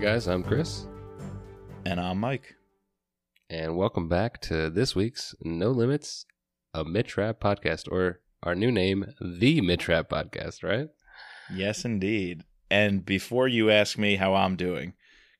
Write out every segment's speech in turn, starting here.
Hey guys, I'm Chris, And I'm Mike. and welcome back to this week's No Limits, a Mitch Rapp podcast, or our new name, the Mitch Rapp podcast, right? Yes, indeed. And before you ask me how I'm doing,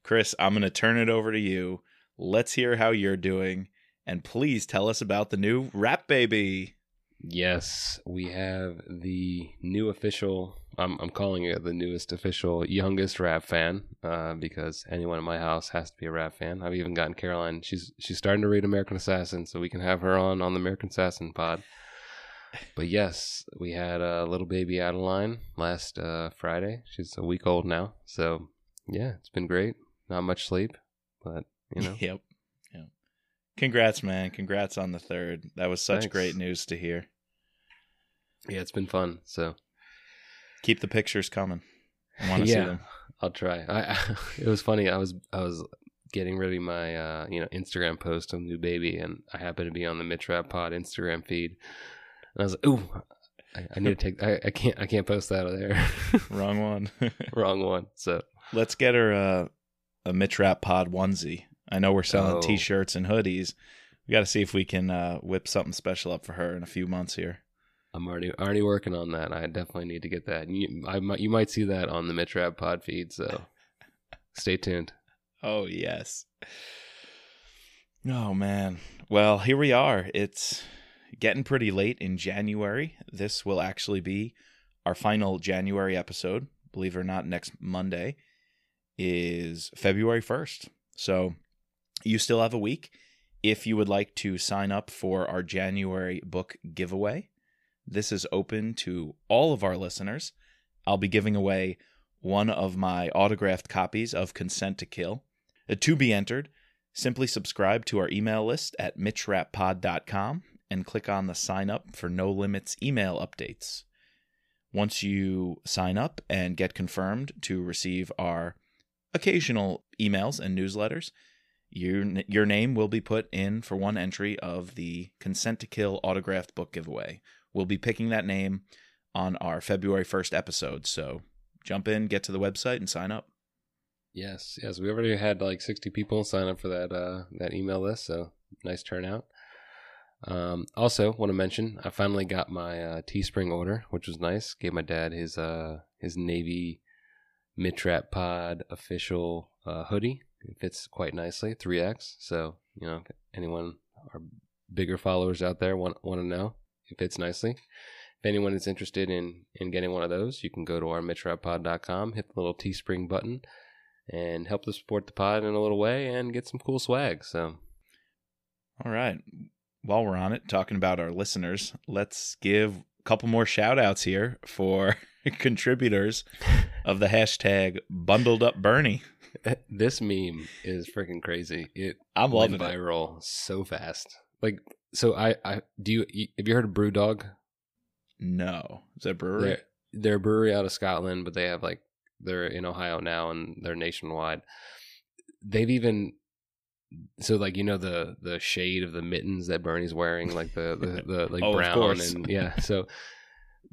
Chris, I'm going to turn it over to you. Let's hear how you're doing. And please tell us about the new Rapp Baby. Yes, we have the new official. I'm I'm calling it the newest official youngest Rapp fan, uh, because anyone in my house has to be a Rapp fan. I've even gotten Caroline. She's she's starting to read American Assassin, so we can have her on on the American Assassin pod. But yes, we had a little baby Adeline last uh, Friday. She's a week old now, so yeah, it's been great. Not much sleep, but you know, Yep. Yep. Congrats, man. Congrats on the third. That was such Thanks. great news to hear. yeah, it's been fun. So Keep the pictures coming. I want to Yeah. see them. I'll try. I, it was funny. I was I was getting ready my uh, you know Instagram post of new baby, and I happened to be on the Mitch Rapp Pod Instagram feed, and I was like, "Ooh, I, I need to take. I, I can't. I can't post that out there. Wrong one. Wrong one." So Let's get her a, a Mitch Rapp Pod onesie. I know we're selling Oh. t-shirts and hoodies. We got to see if we can uh, whip something special up for her in a few months here. I'm already already working on that. I definitely need to get that. And you, I might you might see that on the Mitch Rapp Pod feed. So stay tuned. Oh yes. Oh man. Well, here we are. It's getting pretty late in January. This will actually be our final January episode. Believe it or not, next Monday is February 1st. So you still have a week. If you would like to sign up for our January book giveaway, this is open to all of our listeners. I'll be giving away one of my autographed copies of Consent to Kill. Uh, To be entered, simply subscribe to our email list at mitchrappod.com and click on the sign up for No Limits email updates. Once you sign up and get confirmed to receive our occasional emails and newsletters, your, your name will be put in for one entry of the Consent to Kill autographed book giveaway. We'll be picking that name on our February 1st episode, so jump in, get to the website, and sign up. Yes, yes, we already had like 60 people sign up for that uh, that email list, so nice turnout. Um, also, want to mention I finally got my uh, Teespring order, which was nice. Gave my dad his uh, his Navy Mitch Rapp Pod official uh, hoodie. It fits quite nicely, 3X. So you know, anyone our bigger followers out there want want to know it fits nicely. If anyone is interested in in getting one of those, you can go to our mitchrappod.com, hit the little Teespring button and help to support the pod in a little way and get some cool swag. So All right. While we're on it, talking about our listeners, let's give a couple more shout outs here for contributors of the hashtag bundled up Bernie. this meme is freaking crazy. It I'm went loving it. viral so fast. Like so, I I do you have you heard of BrewDog? No. Is that brewery? They're, they're a brewery out of Scotland, but they have like they're in Ohio now and they're nationwide. They've even so like you know the the shade of the mittens that Bernie's wearing, like the the, the like Oh, brown and yeah. So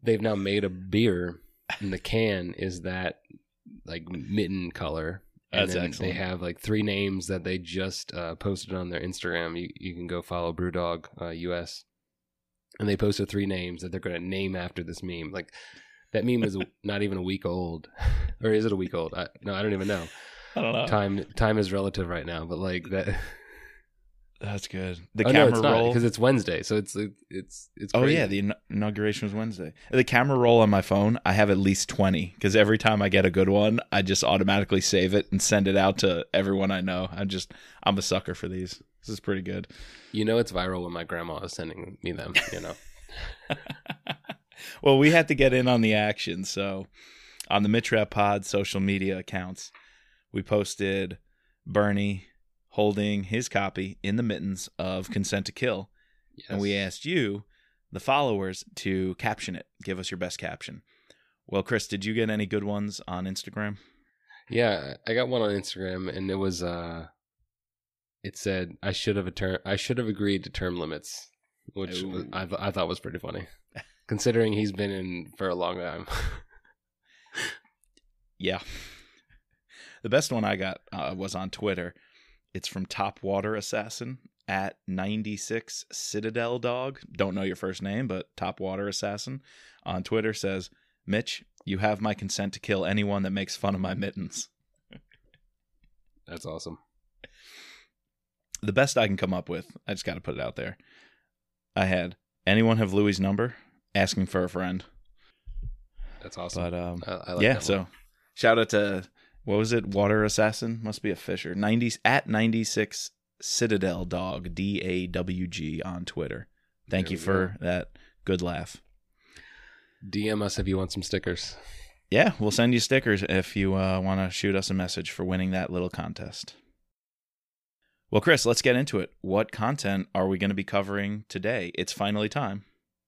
they've now made a beer, and the can is that like mitten color. That's excellent. They have like three names that they just uh, posted on their Instagram. You you can go follow BrewDog uh, US, and they posted three names that they're going to name after this meme. Like that meme is not even a week old, or is it a week old? I, no, I don't even know. I don't know. Time time is relative right now, but like that. That's good. The oh, no, camera it's not roll. because it's Wednesday, so it's it's it's. Oh yeah, the in- inauguration was Wednesday. The camera roll on my phone, I have at least twenty because every time I get a good one, I just automatically save it and send it out to everyone I know. I'm just, I'm a sucker for these. This is pretty good. you know it's viral when my grandma is sending me them. You know. well, we had to get in on the action, so on the Mitch Rapp Pod social media accounts, we posted Bernie holding his copy in the mittens of Consent to Kill, Yes. and we asked you, the followers, to caption it. Give us your best caption. Well, Chris, did you get any good ones on Instagram? Yeah, I got one on Instagram, and it was uh, it said I should have a term. I should have agreed to term limits, which was, I th- I thought was pretty funny, considering he's been in for a long time. Yeah. The best one I got uh, was on Twitter. It's from Top Water Assassin at 96 Citadel Dog. Don't know your first name, but Top Water Assassin on Twitter says, Mitch, you have my consent to kill anyone that makes fun of my mittens. That's awesome. The best I can come up with, I just got to put it out there. I had anyone have Louis' number asking for a friend. That's awesome. But um, I, I like yeah, so shout out to what was it? Water Assassin must be a fisher. 90s at 96 Citadel Dog D A W G on Twitter. Thank There you for that good laugh. DM us if you want some stickers. Yeah, we'll send you stickers if you uh, want to shoot us a message for winning that little contest. Well, Chris, let's get into it. What content are we going to be covering today? It's finally time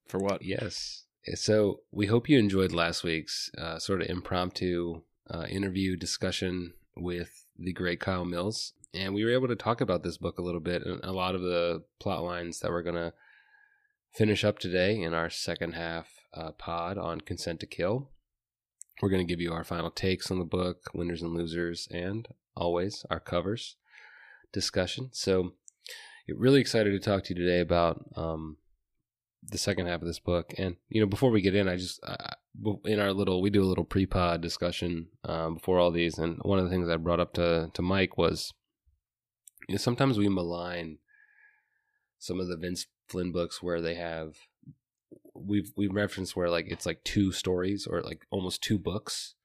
for what? Yes. So we hope you enjoyed last week's uh, sort of impromptu uh, interview discussion with the great Kyle Mills. And we were able to talk about this book a little bit and a lot of the plot lines that we're to finish up today in our second half uh, pod on Consent to Kill. We're to give you our final takes on the book, winners and losers, and always our covers discussion. So, really excited to talk to you today about um, the second half of this book. And you know, before we get in, I just I, in our little we do a little pre-pod discussion um, before all these, and one of the things I brought up to to Mike was, you know, sometimes we malign some of the Vince Flynn books where they have we've we've referenced where like it's like two stories or like almost two books,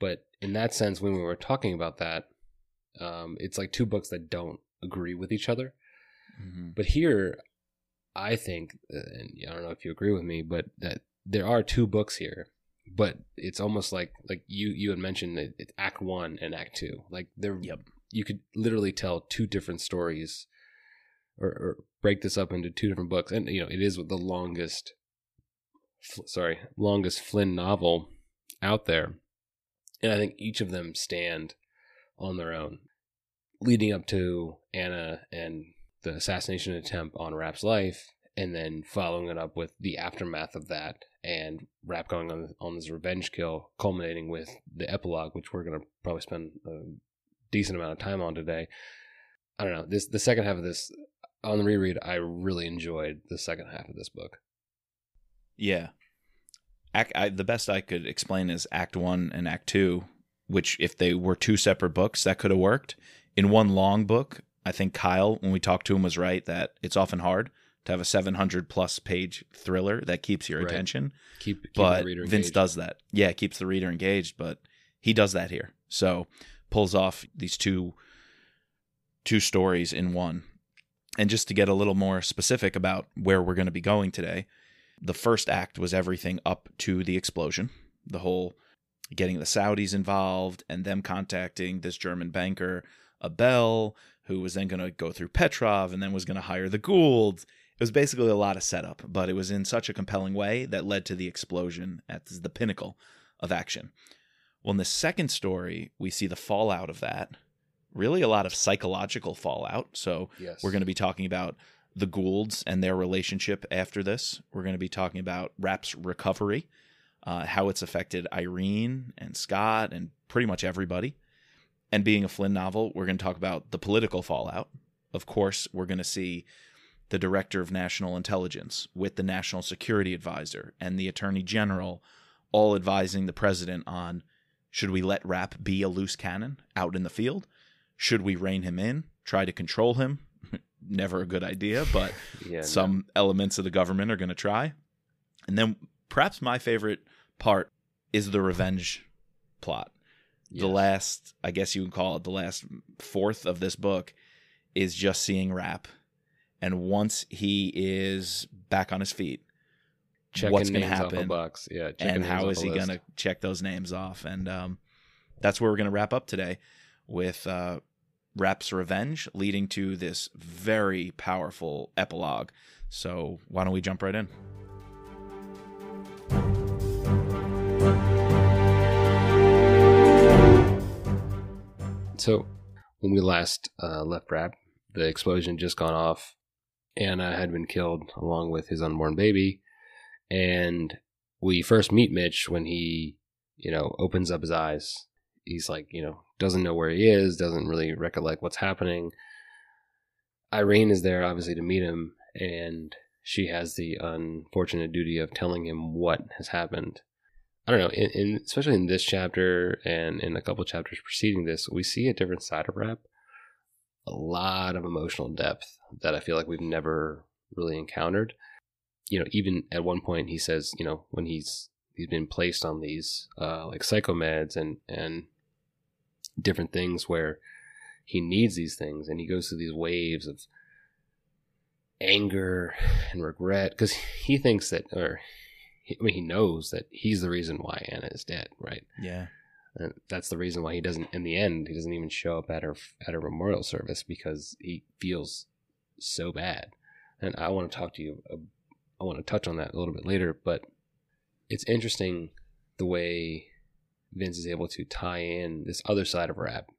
but in that sense, when we were talking about that, um, it's like two books that don't agree with each other. Mm-hmm. But here, I think, uh, and I don't know if you agree with me, but that there are two books here. But it's almost like like you you had mentioned that it's Act One and Act Two. Like they're Yep. you could literally tell two different stories, or, or break this up into two different books. And you know, it is the longest, sorry, longest Flynn novel out there, and I think each of them stand on their own, leading up to Anna and the assassination attempt on Rapp's life, and then following it up with the aftermath of that, and Rapp going on on this revenge kill, culminating with the epilogue, which we're gonna probably spend a decent amount of time on today. I don't know this the second half of this on the reread. I really enjoyed the second half of this book. Yeah. Act, I, the best I could explain is Act One and Act Two, which if they were two separate books, that could have worked. In one long book, I think Kyle, when we talked to him, was right that it's often hard to have a 700 plus page thriller that keeps your Right. attention. Keep, keep but the reader Vince engaged. does that. Yeah, keeps the reader engaged, but he does that here. So pulls off these two two stories in one. And just to get a little more specific about where we're going to be going today, the first act was everything up to the explosion, the whole getting the Saudis involved and them contacting this German banker, Abel, who was then going to go through Petrov and then was going to hire the Goulds. It was basically a lot of setup, but it was in such a compelling way that led to the explosion at the pinnacle of action. Well, in the second story, we see the fallout of that. Really, a lot of psychological fallout. So, Yes, we're going to be talking about the Goulds and their relationship after this. We're going to be talking about Rapp's recovery, uh, how it's affected Irene and Scott and pretty much everybody. And being a Flynn novel, we're going to talk about the political fallout. Of course, we're going to see the director of national intelligence with the national security advisor and the attorney general all advising the president on should we let Rapp be a loose cannon out in the field? Should we rein him in, try to control him? Never a good idea, but yeah, no. some elements of the government are going to try. And then perhaps my favorite part is the revenge plot. The last, I guess you would call it the last fourth of this book is just seeing Rapp. And once he is back on his feet, Checking what's going to names off a happen box. Yeah, checking and how is he going to check those names off? And um, that's where we're going to wrap up today with uh, Rapp's Revenge, leading to this very powerful epilogue. So why don't we jump right in? So when we last uh, left Rapp, the explosion just gone off. Anna had been killed along with his unborn baby, and we first meet Mitch when he, you know, opens up his eyes. He's like, you know, doesn't know where he is, doesn't really recollect what's happening. Irene is there obviously to meet him, and she has the unfortunate duty of telling him what has happened. I don't know, in, in especially in this chapter and in a couple chapters preceding this, we see a different side of Rapp, A lot of emotional depth that I feel like we've never really encountered. You know, even at one point he says, you know, when he's he's been placed on these uh, like psychomeds and and different things where he needs these things and he goes through these waves of anger and regret because he thinks that or he, I mean he knows that he's the reason why Anna is dead, right? Yeah. And that's the reason why he doesn't in the end he doesn't even show up at her at her memorial service because he feels so bad. And I want to talk to you uh, I want to touch on that a little bit later, but it's interesting the way Vince is able to tie in this other side of Rapp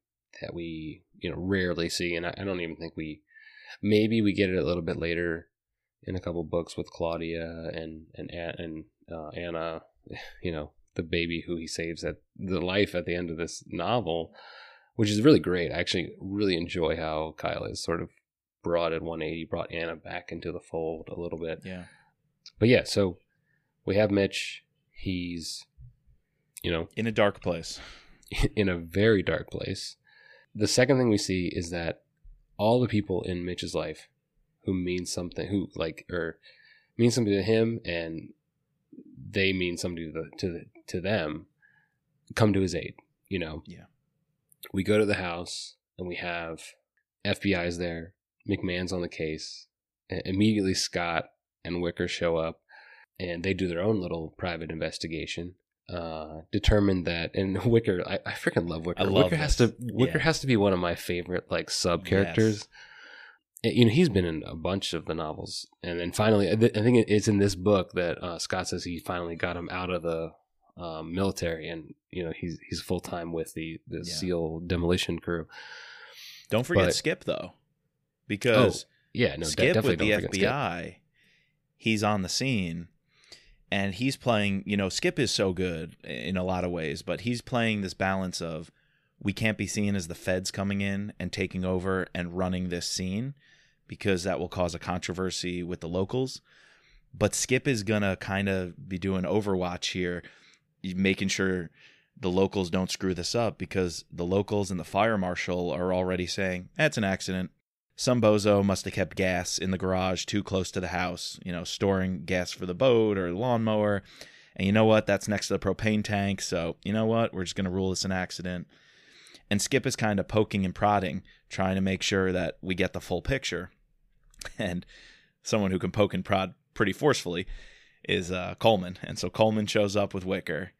that we you know rarely see, and I, I don't even think we maybe we get it a little bit later in a couple books with Claudia and and and uh, Anna, you know the baby who he saves at the life at the end of this novel, which is really great. I actually really enjoy how Kyle has sort of brought it 180, brought Anna back into the fold a little bit. Yeah. But yeah, so we have Mitch. He's, you know, In a dark place. in a very dark place. The second thing we see is that all the people in Mitch's life who mean something, who like or mean something to him, and they mean something to the, to the, to them, come to his aid. You know. Yeah. We go to the house and we have FBI's there. McMahon's on the case. Immediately, Scott and Wicker show up, and they do their own little private investigation uh determined that and Wicker I, I freaking love Wicker. I love Wicker has to Wicker Yeah. has to be one of my favorite like sub characters. You know, he's been in a bunch of the novels, and then finally, I thi- I think it's in this book that uh, Scott says he finally got him out of the um, military, and you know he's he's full time with the the Yeah. SEAL demolition crew. Don't forget But- Skip though, because Yeah, no, Skip with the don't Skip. FBI, he's on the scene, and he's playing. You know, Skip is so good in a lot of ways, but he's playing this balance of we can't be seen as the feds coming in and taking over and running this scene because that will cause a controversy with the locals. But Skip is gonna kind of be doing Overwatch here, making sure the locals don't screw this up because the locals and the fire marshal are already saying that's an accident. Some bozo must have kept gas in the garage too close to the house, you know, storing gas for the boat or lawnmower. And you know what? That's next to the propane tank. So, you know what? We're just going to rule this an accident. And Skip is kind of poking and prodding, trying to make sure that we get the full picture. And someone who can poke and prod pretty forcefully is uh, Coleman. And so Coleman shows up with Wicker.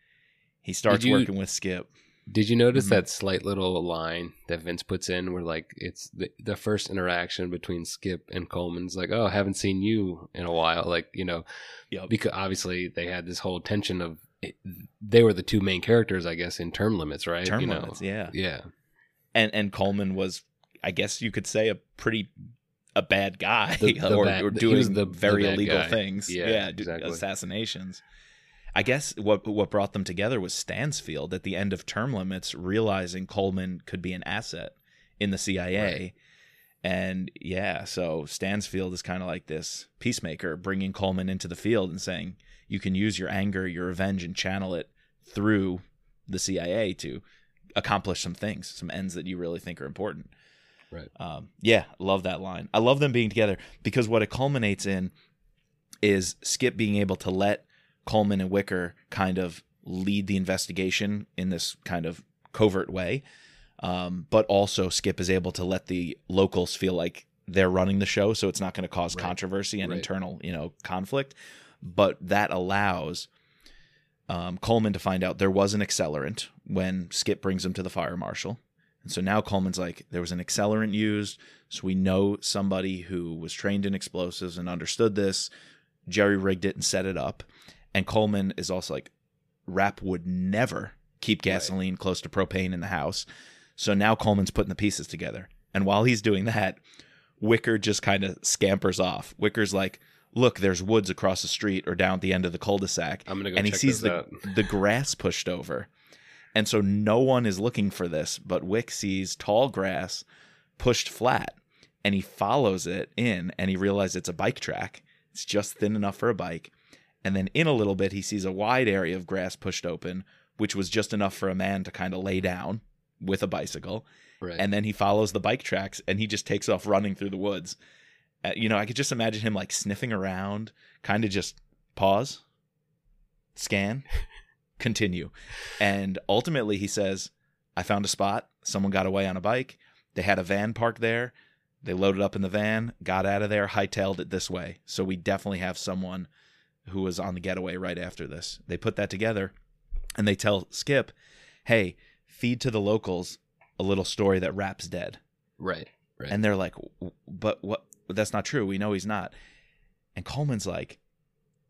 He starts you- working with Skip. Did you notice Mhm. that slight little line that Vince puts in where like it's the, the first interaction between Skip and Coleman's like, oh, I haven't seen you in a while. Like, you know, Yep. because obviously they had this whole tension of it, they were the two main characters, I guess, in term limits, right? Term you know? limits, yeah. Yeah. and and Coleman was, I guess you could say, a pretty a bad guy The- the or, bad- or doing the- very illegal guy. things. Yeah, do- exactly. assassinations. I guess what what brought them together was Stansfield at the end of term limits, realizing Coleman could be an asset in the CIA. And yeah, so Stansfield is kind of like this peacemaker, bringing Coleman into the field and saying, you can use your anger, your revenge, and channel it through the CIA to accomplish some things, some ends that you really think are important. Right. Um, yeah, love that line. I love them being together because what it culminates in is Skip being able to let Coleman and Wicker kind of lead the investigation in this kind of covert way. Um, but also Skip is able to let the locals feel like they're running the show, so it's not going to cause Right. controversy and Right. internal, you know, conflict. But that allows um, Coleman to find out there was an accelerant when Skip brings him to the fire marshal. And so now Coleman's like, there was an accelerant used. So we know somebody who was trained in explosives and understood this, jerry rigged it and set it up. And Coleman is also like, Rapp would never keep gasoline close to propane in the house. So now Coleman's putting the pieces together. And while he's doing that, Wicker just kind of scampers off. Wicker's like, look, there's woods across the street or down at the end of the cul-de-sac I'm gonna go and he sees the out. the grass pushed over, And so no one is looking for this, but Wick sees tall grass pushed flat and he follows it in and he realizes it's a bike track. It's just thin enough for a bike. And then in a little bit, he sees a wide area of grass pushed open, which was just enough for a man to kind of lay down with a bicycle. Right. And then he follows the bike tracks and he just takes off running through the woods. Uh, you know, I could just imagine him like sniffing around, kind of just pause, scan, continue. And ultimately, he says, I found a spot. Someone got away on a bike. They had a van parked there. They loaded up in the van, got out of there, hightailed it this way. So we definitely have someone who was on the getaway right after this. They put that together and they tell Skip, hey, feed to the locals a little story that Rapp's dead. right. Right. And they're like, but what? That's not true. We know he's not. And Coleman's like,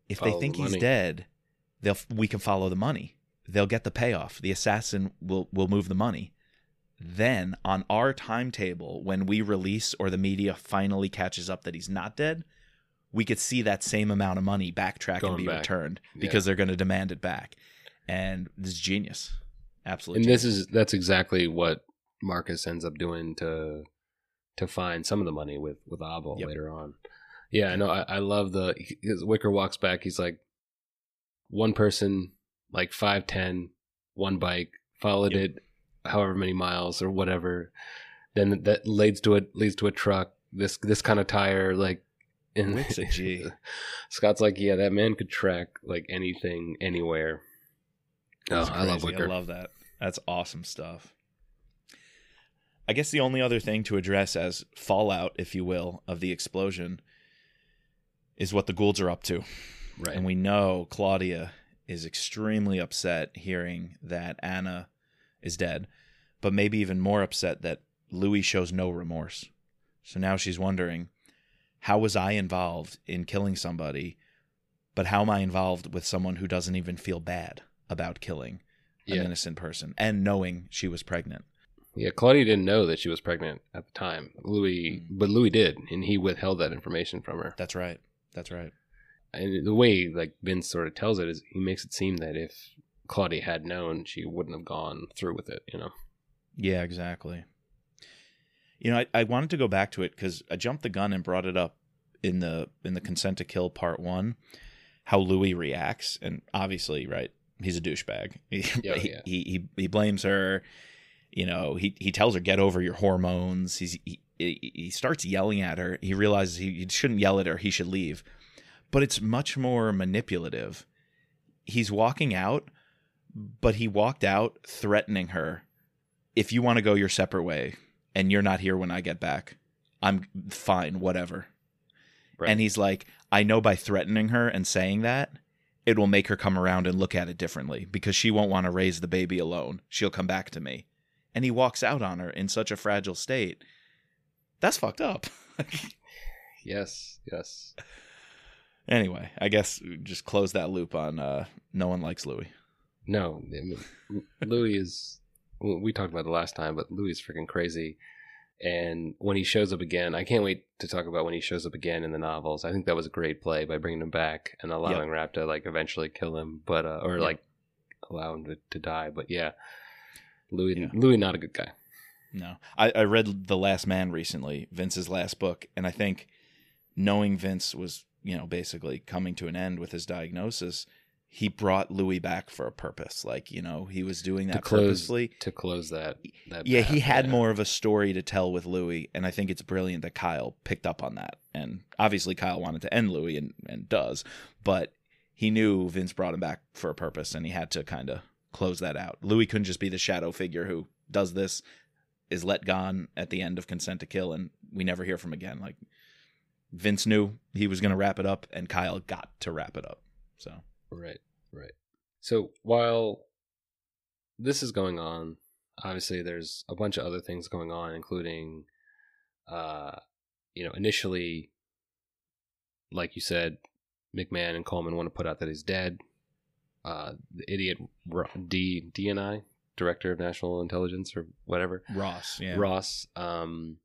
if they Follow think he's dead, they'll we can follow the money. They'll get the payoff. The assassin will will move the money. Then on our timetable, when we release or the media finally catches up that he's not dead, we could see that same amount of money backtrack and be back. returned Yeah. because they're going to demand it back. And this is genius. Absolutely. and this is that's exactly what Marcus ends up doing to to find some of the money with with Abel Yep. later on. Yeah, I know. I, I love the Wicker walks back. He's like one person, like five ten, one bike, followed Yep. it however many miles or whatever. Then that leads to a leads to a truck. This this kind of tire, like. And Wick's a G. Scott's like, yeah, that man could track like anything, anywhere. Oh, That's I love. Wicker. I love that. That's awesome stuff. I guess the only other thing to address as fallout, if you will, of the explosion is what the Goulds are up to. Right. And we know Claudia is extremely upset hearing that Anna is dead, but maybe even more upset that Louis shows no remorse. So now she's wondering, how was I involved in killing somebody, but how am I involved with someone who doesn't even feel bad about killing an yeah. innocent person and knowing she was pregnant? Yeah, Claudia didn't know that she was pregnant at the time. Louis, Mm. but Louis did, and he withheld that information from her. That's right. That's right. And the way like Vince sort of tells it is he makes it seem that if Claudia had known, she wouldn't have gone through with it. You know. Yeah, exactly. You know, I, I wanted to go back to it because I jumped the gun and brought it up in the in the consent to kill part one, how Louis reacts, and obviously, right, he's a douchebag. He, Yeah, oh, he, yeah. he he he blames her. You know, he he tells her get over your hormones. He's he, he he starts yelling at her. He realizes he, he shouldn't yell at her. He should leave, but it's much more manipulative. He's walking out, but he walked out threatening her if you want to go your separate way and you're not here when I get back, I'm fine, whatever. Right. And he's like, I know by threatening her and saying that, it will make her come around and look at it differently because she won't want to raise the baby alone. She'll come back to me. And he walks out on her in such a fragile state. That's fucked up. Yes. Yes. Anyway, I guess just close that loop on uh, no one likes Louis. No, I mean, Louis is. well, We talked about it the last time, but Louis is freaking crazy. And when he shows up again, I can't wait to talk about when he shows up again in the novels. I think that was a great play by bringing him back and allowing Rapp to like eventually kill him, but uh, or Yep. like allow him to, to die. But yeah, Louis, Yeah. Louis, not a good guy. No, I, I read The Last Man recently, Vince's last book, and I think knowing Vince was, you know, basically coming to an end with his diagnosis, he brought Louis back for a purpose. Like, you know, he was doing To that close purposefully. to close that. that Yeah, he had yeah. more of a story to tell with Louis, and I think it's brilliant that Kyle picked up on that. And obviously, Kyle wanted to end Louis and, and does, but he knew Vince brought him back for a purpose, and he had to kind of close that out. Louis couldn't just be the shadow figure who does this, is let gone at the end of Consent to Kill, and we never hear from again. Like Vince knew he was going to wrap it up, and Kyle got to wrap it up. So Right, right. So while this is going on, obviously there's a bunch of other things going on, including, uh, you know, initially, like you said, McMahon and Coleman want to put out that he's dead. Uh, the idiot D D and I, director of national intelligence or whatever, Ross, yeah, Ross, um,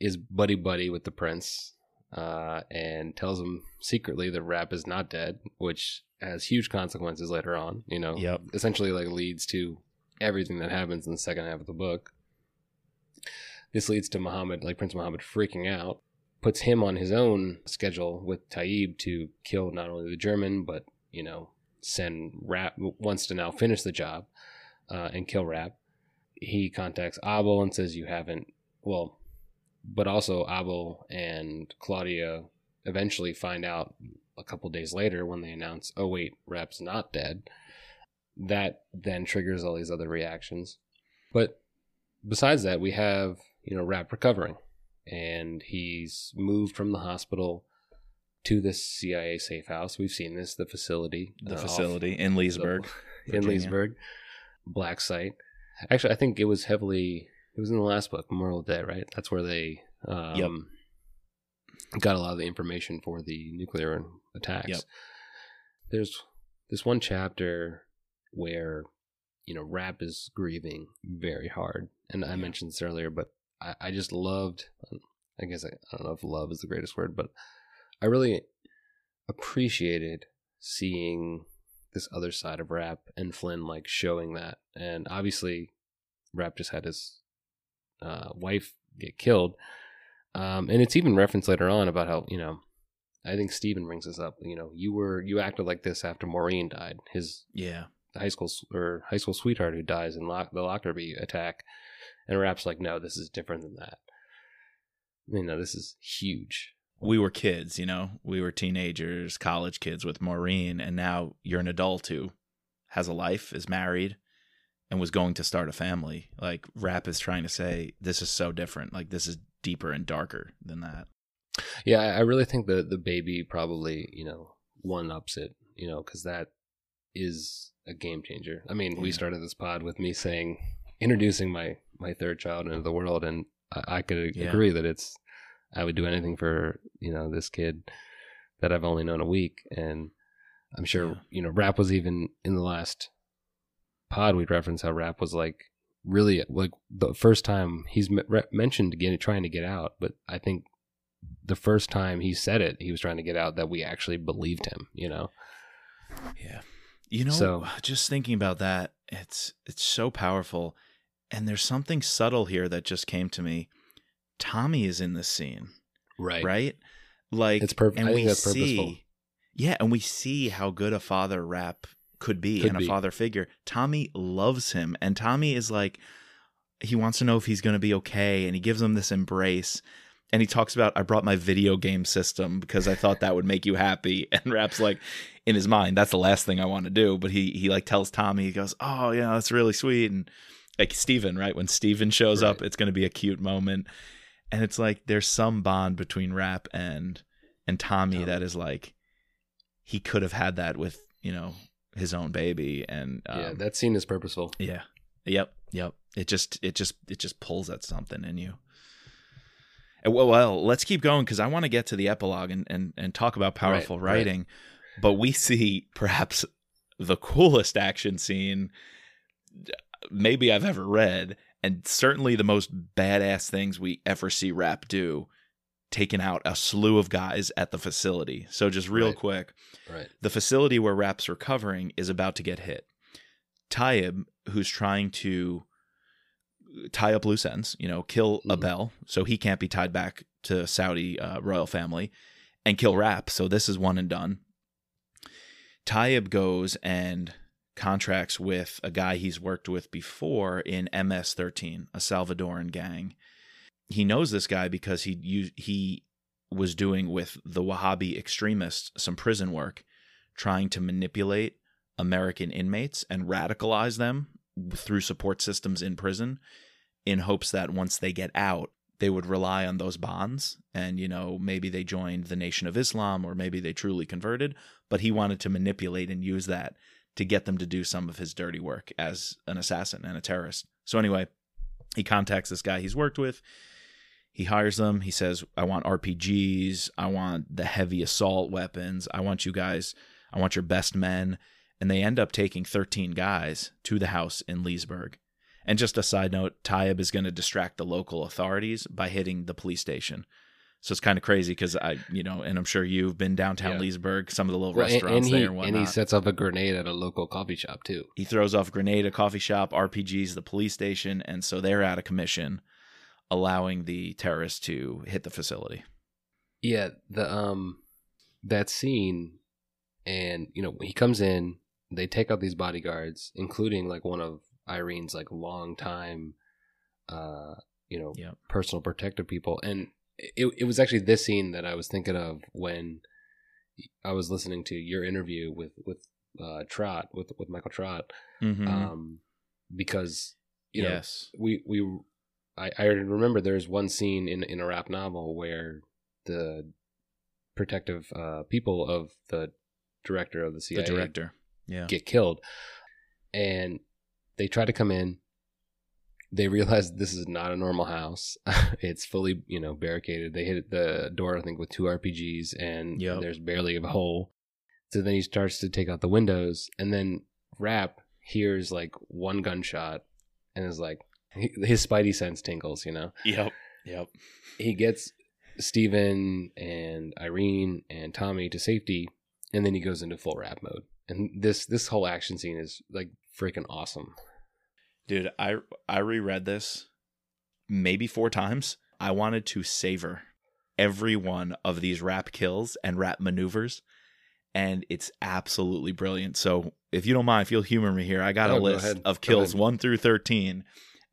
is buddy buddy with the prince, uh, and tells him secretly that Rapp is not dead, which has huge consequences later on. You know, Yep. essentially like leads to everything that happens in the second half of the book. This leads to Muhammad, like Prince Muhammad, freaking out, puts him on his own schedule with Taib to kill not only the German, but you know, send Rapp wants to now finish the job uh, and kill Rapp. He contacts Abel and says, "You haven't." Well, but also Abel and Claudia eventually find out a couple days later when they announce, "Oh wait, Rapp's not dead." That then triggers all these other reactions. But besides that, we have you know Rapp recovering, and he's moved from the hospital to this CIA safe house. We've seen this, the facility, The uh, facility in Leesburg. in Leesburg, black site. Actually, I think it was heavily. It was in the last book, Memorial Day, right? That's where they um, got a lot of the information for the nuclear attacks. Yep. There's this one chapter where you know Rapp is grieving very hard, and I Yeah. mentioned this earlier, but I, I just loved. I guess I, I don't know if love is the greatest word, but I really appreciated seeing this other side of Rapp and Flynn like showing that. And obviously, Rapp just had his uh, wife get killed. Um, and it's even referenced later on about how, you know, I think Steven brings this up. You know, you were, you acted like this after Maureen died, his Yeah. high school or high school sweetheart who dies in Lock, the Lockerbie attack. And Rapp's like, no, this is different than that. You know, this is huge. We were kids, you know, we were teenagers, college kids with Maureen, and now you're an adult who has a life, is married, and was going to start a family. Like Rapp is trying to say, this is so different. Like this is deeper and darker than that. Yeah, I really think the the baby probably you know one ups it, you know, because that is a game changer. I mean, we started this pod with me saying introducing my my third child into the world, and I, I could Yeah. agree that it's I would do anything for you know this kid that I've only known a week, and I'm sure Yeah. you know Rapp was even in the last pod we'd reference how Rapp was like really like the first time he's re- mentioned getting trying to get out, but I think the first time he said it, he was trying to get out that we actually believed him, you know? Yeah. You know, So- just thinking about that, it's it's so powerful. And there's something subtle here that just came to me. Tommy is in this scene, Right. right? Like It's perfect. and I think we that's purposeful. see Yeah, and we see how good a father Rapp could be Could and be. a father figure. Tommy loves him and Tommy is like he wants to know if he's going to be okay and he gives him this embrace and he talks about I brought my video game system because I thought that would make you happy and Rapp's like in his mind that's the last thing I want to do but he he like tells Tommy he goes oh yeah that's really sweet and like Steven right when Steven shows up it's going to be a cute moment and it's like there's some bond between Rapp and and Tommy Tommy. that is like he could have had that with you know his own baby and um, yeah, that scene is purposeful. yeah. Yep. Yep. It just it just it just pulls at something in you. And well, well, let's keep going because I want to get to the epilogue and, and and talk about powerful Right, right. writing. But we see perhaps the coolest action scene maybe I've ever read, and certainly the most badass things we ever see Rapp do, taking out a slew of guys at the facility. So just real Right. quick, Right. the facility where Rapp's recovering is about to get hit. Taib, who's trying to tie up loose ends, you know, kill Mhm. Abel, so he can't be tied back to Saudi uh, royal family, and kill Rapp, so this is one and done. Taib goes and contracts with a guy he's worked with before in MS-13, a Salvadoran gang. He knows this guy because he he was doing with the Wahhabi extremists some prison work, trying to manipulate American inmates and radicalize them through support systems in prison in hopes that once they get out, they would rely on those bonds and, you know, maybe they joined the Nation of Islam or maybe they truly converted. But he wanted to manipulate and use that to get them to do some of his dirty work as an assassin and a terrorist. So, anyway, he contacts this guy he's worked with. He hires them. He says, I want RPGs. I want the heavy assault weapons. I want you guys, I want your best men. And they end up taking 13 guys to the house in Leesburg. And just a side note, Taib is going to distract the local authorities by hitting the police station. So it's kind of crazy because I, you know, and I'm sure you've been downtown Yeah. Leesburg, some of the little Well, restaurants and he there and and whatnot. he sets off a grenade at a local coffee shop too. he throws off a grenade at a coffee shop, RPGs the police station, and so they're out of commission, allowing the terrorists to hit the facility. Yeah, the um that scene and you know, he comes in, they take out these bodyguards, including like one of Irene's like long time uh you know, Yep. personal protective people. And it it was actually this scene that I was thinking of when I was listening to your interview with with uh Trot with with Michael Trot Mm-hmm. um because you know yes. we we I, I remember there's one scene in in a Rapp novel where the protective uh, people of the director of the The director. Yeah. get killed, and they try to come in. They realize this is not a normal house. it's fully you know barricaded. They hit the door I think with two RPGs, and Yep. there's barely a hole. So then he starts to take out the windows, and then Rapp hears like one gunshot, and is like his spidey sense tingles. You know, Yep. Yep. he gets Steven and Irene and Tommy to safety, and then he goes into full Rapp mode. And this this whole action scene is like freaking awesome. Dude, I I reread this maybe four times. I wanted to savor every one of these Rapp kills and Rapp maneuvers, and it's absolutely brilliant. So, if you don't mind, if you'll humor me here, I got Oh, a list ahead. of kills one through thirteen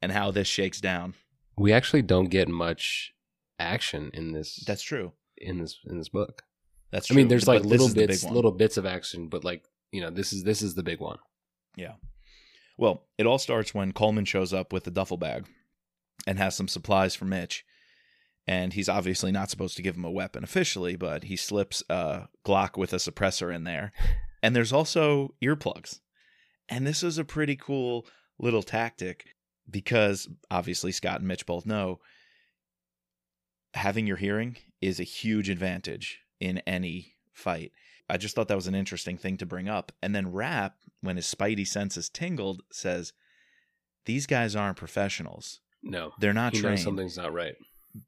and how this shakes down. We actually don't get much action in this That's true. in this in this book. That's I mean, there's like But little is the big bits, little bits of action, but like you know, this is this is the big one. Yeah. Well, it all starts when Coleman shows up with a duffel bag and has some supplies for Mitch. And he's obviously not supposed to give him a weapon officially, but he slips a Glock with a suppressor in there. And there's also earplugs. And this is a pretty cool little tactic because obviously Scott and Mitch both know having your hearing is a huge advantage in any fight. I just thought that was an interesting thing to bring up. And then Rapp, when his spidey senses tingled, says, These guys aren't professionals. No, They're not he trained. something's not right.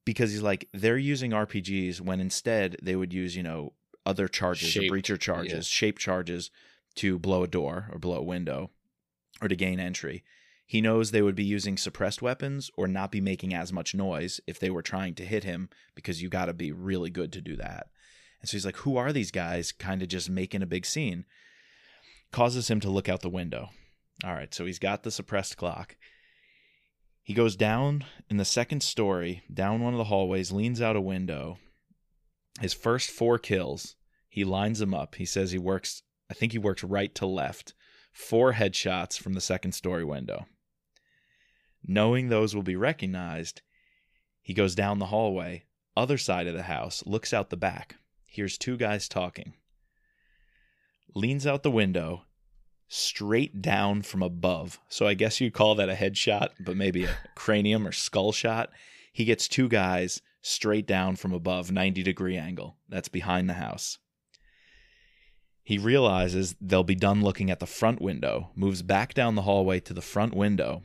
Because he's like, they're using RPGs when instead they would use, you know, other charges, Shape, or breacher charges, yeah. shape charges to blow a door or blow a window or to gain entry. He knows they would be using suppressed weapons or not be making as much noise if they were trying to hit him because you got to be really good to do that. And so he's like, who are these guys kind of just making a big scene? Causes him to look out the window. All right, so he's got the suppressed Glock. He goes down in the second story, down one of the hallways, leans out a window. His first four kills, he lines them up. He says he works, I think he works right to left. Four headshots from the second story window. Knowing those will be recognized, he goes down the hallway, other side of the house, looks out the back, hears two guys talking, leans out the window, straight down from above. So I guess you'd call that a headshot, but maybe a cranium or skull shot. He gets two guys straight down from above, 90 degree angle. That's behind the house. He realizes they'll be done looking at the front window, moves back down the hallway to the front window,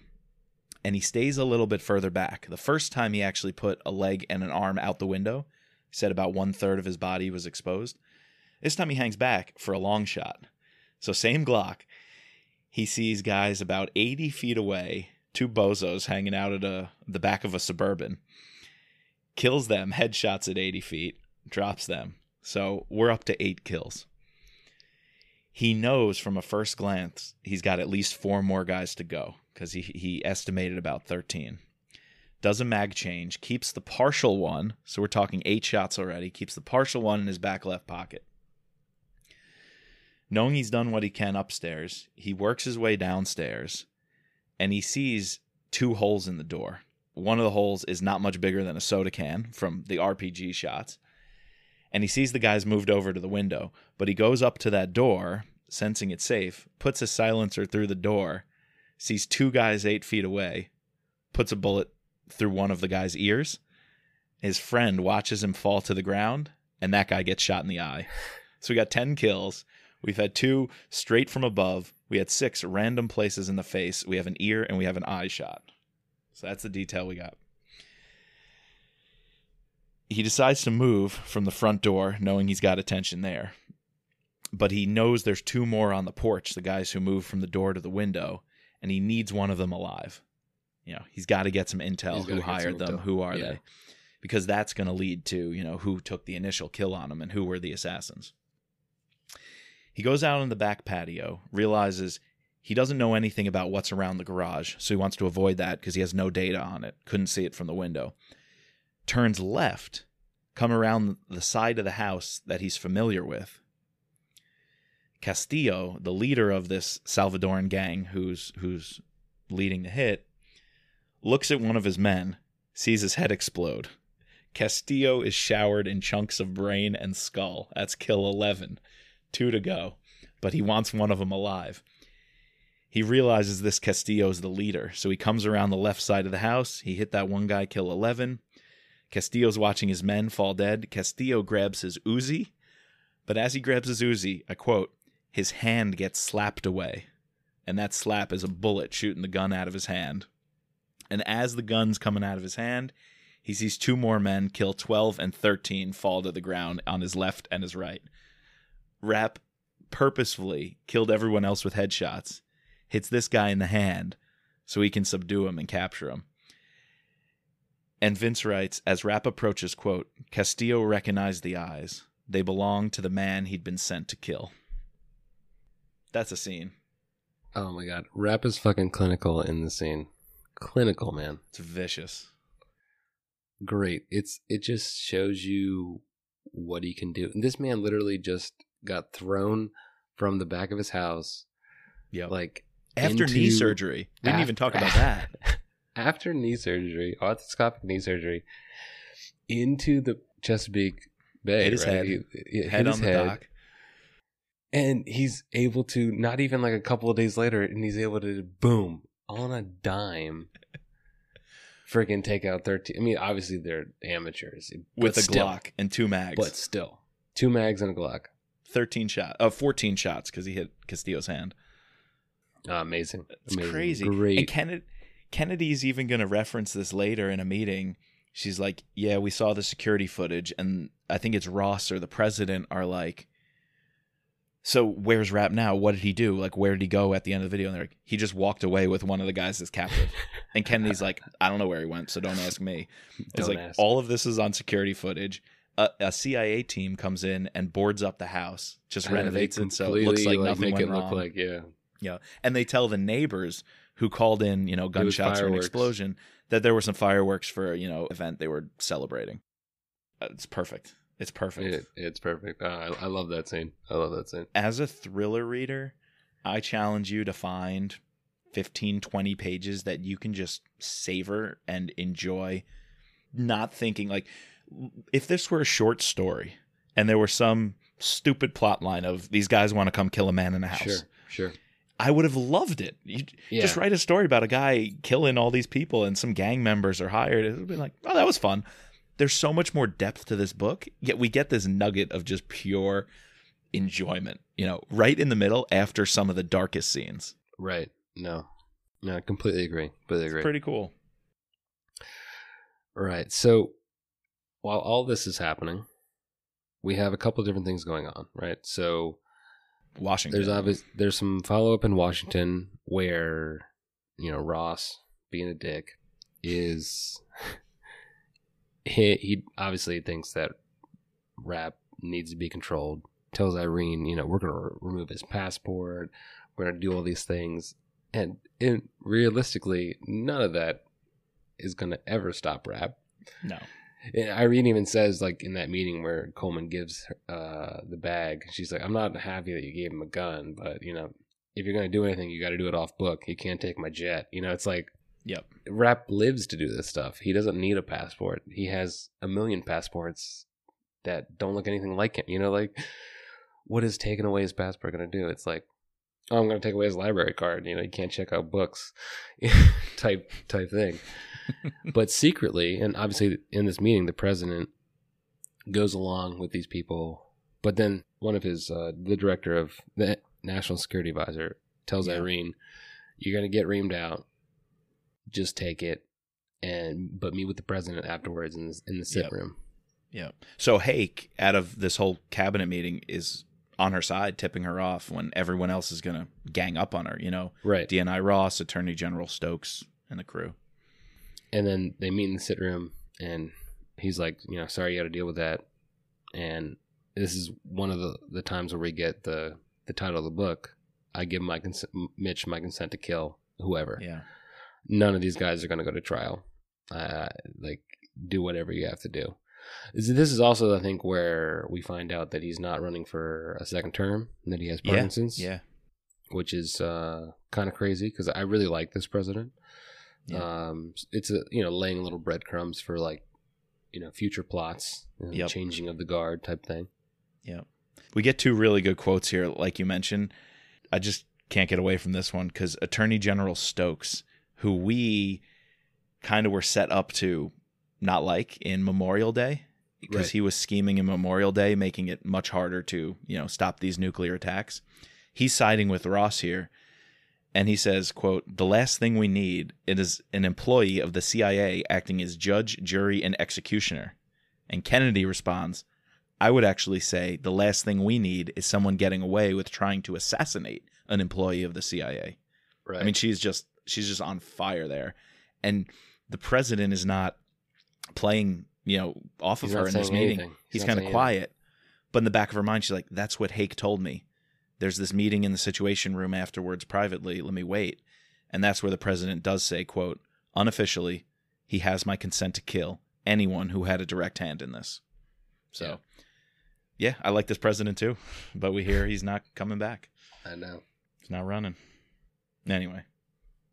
and he stays a little bit further back. The first time he actually put a leg and an arm out the window, he said about one third of his body was exposed. This time he hangs back for a long shot. So, same Glock. He sees guys about 80 feet away, two bozos hanging out at a, the back of a suburban, kills them, headshots at 80 feet, drops them. So, we're up to eight kills. He knows from a first glance he's got at least four more guys to go because he, he estimated about 13. Does a mag change, keeps the partial one, so we're talking eight shots already, keeps the partial one in his back left pocket. Knowing he's done what he can upstairs, he works his way downstairs and he sees two holes in the door. One of the holes is not much bigger than a soda can from the RPG shots. And he sees the guys moved over to the window, but he goes up to that door, sensing it's safe, puts a silencer through the door, sees two guys eight feet away, puts a bullet through one of the guy's ears. His friend watches him fall to the ground, and that guy gets shot in the eye. So we got 10 kills. We've had two straight from above. We had six random places in the face. We have an ear and we have an eye shot. So that's the detail we got. he decides to move from the front door, knowing he's got attention there. But he knows there's two more on the porch, the guys who moved from the door to the window, and he needs one of them alive. You know, he's got to get some intel. Who hired them? intel. Who are Yeah. they? Because that's going to lead to you know who took the initial kill on him and who were the assassins. He goes out on the back patio, realizes he doesn't know anything about what's around the garage, so he wants to avoid that because he has no data on it. Couldn't see it from the window. Turns left, come around the side of the house that he's familiar with. Castillo, the leader of this Salvadoran gang who's who's leading the hit, looks at one of his men, sees his head explode. Castillo is showered in chunks of brain and skull. That's kill 11. Two to go. But he wants one of them alive. He realizes this Castillo is the leader, so he comes around the left side of the house. He hit that one guy, kill 11. Castillo's watching his men fall dead. Castillo grabs his Uzi, but as he grabs his Uzi, I quote, his hand gets slapped away. And that slap is a bullet shooting the gun out of his hand. And as the gun's coming out of his hand, he sees two more men kill 12 and 13 fall to the ground on his left and his right. Rapp purposefully killed everyone else with headshots, hits this guy in the hand so he can subdue him and capture him. And Vince writes, as Rapp approaches, quote, Castillo recognized the eyes. They belonged to the man he'd been sent to kill. That's a scene. Oh my god, Rapp is fucking clinical in the scene. Clinical, man. It's vicious. Great. It's it just shows you what he can do. And this man literally just got thrown from the back of his house, Yep. like After knee surgery. We didn't af- even talk about that. After knee surgery, arthroscopic knee surgery, into the Chesapeake Bay. Hit his right? head. He- he hit Head his on the head. dock. And he's able to not even like a couple of days later and he's able to boom on a dime freaking take out 13 i mean obviously they're amateurs with a still, Glock and two mags. but still two mags and a glock 13 shot, uh, 14 shots because he hit Castillo's hand. Ah, amazing It's amazing. crazy. great And Kennedy, Kennedy's even going to reference this later in a meeting. She's like, "Yeah, we saw the security footage, and I think it's Ross or the president are like." So where's Rapp now? What did he do? Like, where did he go at the end of the video? And they're like, he just walked away with one of the guys that's captive. and Kennedy's like, I don't know where he went, so don't ask me. It's like ask. all of this is on security footage. A, a CIA team comes in and boards up the house, just And renovates it so it looks like completely, nothing make went it wrong. look like yeah Yeah, and they tell the neighbors who called in, you know, gunshots or an explosion, that there were some fireworks for you know event they were celebrating. Uh, It's perfect. It's perfect. it, it's perfect Ah, I, I love that scene i love that scene As a thriller reader, I challenge you to find 15, 20 pages that you can just savor and enjoy, not thinking like if this were a short story and there were some stupid plot line of these guys want to come kill a man in a house. sure sure I would have loved it. You, yeah Just write a story about a guy killing all these people and some gang members are hired. It would be like, oh, that was fun. There's so much more depth to this book, yet we get this nugget of just pure enjoyment, you know, right in the middle after some of the darkest scenes. right no no i completely agree completely It's agree pretty cool. Right. So while all this is happening, we have a couple different things going on, right? So Washington. there's obvious there's some follow up in Washington where you know Ross being a dick is he he obviously thinks that Rapp needs to be controlled. Tells Irene, you know, we're gonna re- remove his passport. We're gonna do all these things, and and realistically, none of that is gonna ever stop Rapp. no. And Irene even says, like in that meeting where Coleman gives uh, the bag, she's like, "I'm not happy that you gave him a gun, but you know, if you're gonna do anything, you got to do it off book. You can't take my jet. You know, it's like Yep. Rapp lives to do this stuff. He doesn't need a passport. He has a million passports that don't look anything like him. You know, like what is taking away his passport going to do? It's like, oh, I'm going to take away his library card. You know, you can't check out books, type type thing. but secretly, and obviously in this meeting, the president goes along with these people. But then one of his, uh, the director of the national security advisor, tells Yeah. Irene, "You're going to get reamed out. Just take it." And but meet with the president afterwards in the, in the sit Yep. room. Yeah. So Haik, out of this whole cabinet meeting, is on her side, tipping her off when everyone else is going to gang up on her. You know, Right. DNI Ross, Attorney General Stokes, and the crew. And then they meet in the sit room, and he's like, you know, sorry you got to deal with that. And this is one of the, the times where we get the, the title of the book. I give my consent, Mitch my consent to kill whoever. Yeah. None of these guys are going to go to trial. Uh, like, do whatever you have to do. This this is also, I think, where we find out that he's not running for a second term, and that he has Yeah, Parkinson's, Yeah. which is uh, kind of crazy because I really like this president. Yeah. Um, it's a you know laying little breadcrumbs for like you know future plots, you know, Yep. changing of the guard type thing. Yeah, we get two really good quotes here, like you mentioned. I just can't get away from this one because Attorney General Stokes, who we kind of were set up to not like in Memorial Day, because Right. he was scheming in Memorial Day, making it much harder to, you know, stop these nuclear attacks. He's siding with Ross here. And he says, quote, the last thing we need it is an employee of the CIA acting as judge, jury, and executioner. And Kennedy responds, I would actually say the last thing we need is someone getting away with trying to assassinate an employee of the CIA. Right. I mean, she's just she's just on fire there, and the president is not playing you know off He's of her in this meeting. anything. He's, He's kind of quiet, but in the back of her mind, she's like, "That's what Haik told me." There's this meeting in the Situation Room afterwards, privately. Let me wait, and that's where the president does say, "quote Unofficially, he has my consent to kill anyone who had a direct hand in this." So, Yeah. yeah, I like this president too, but we hear he's not coming back. I know. He's not running. Anyway,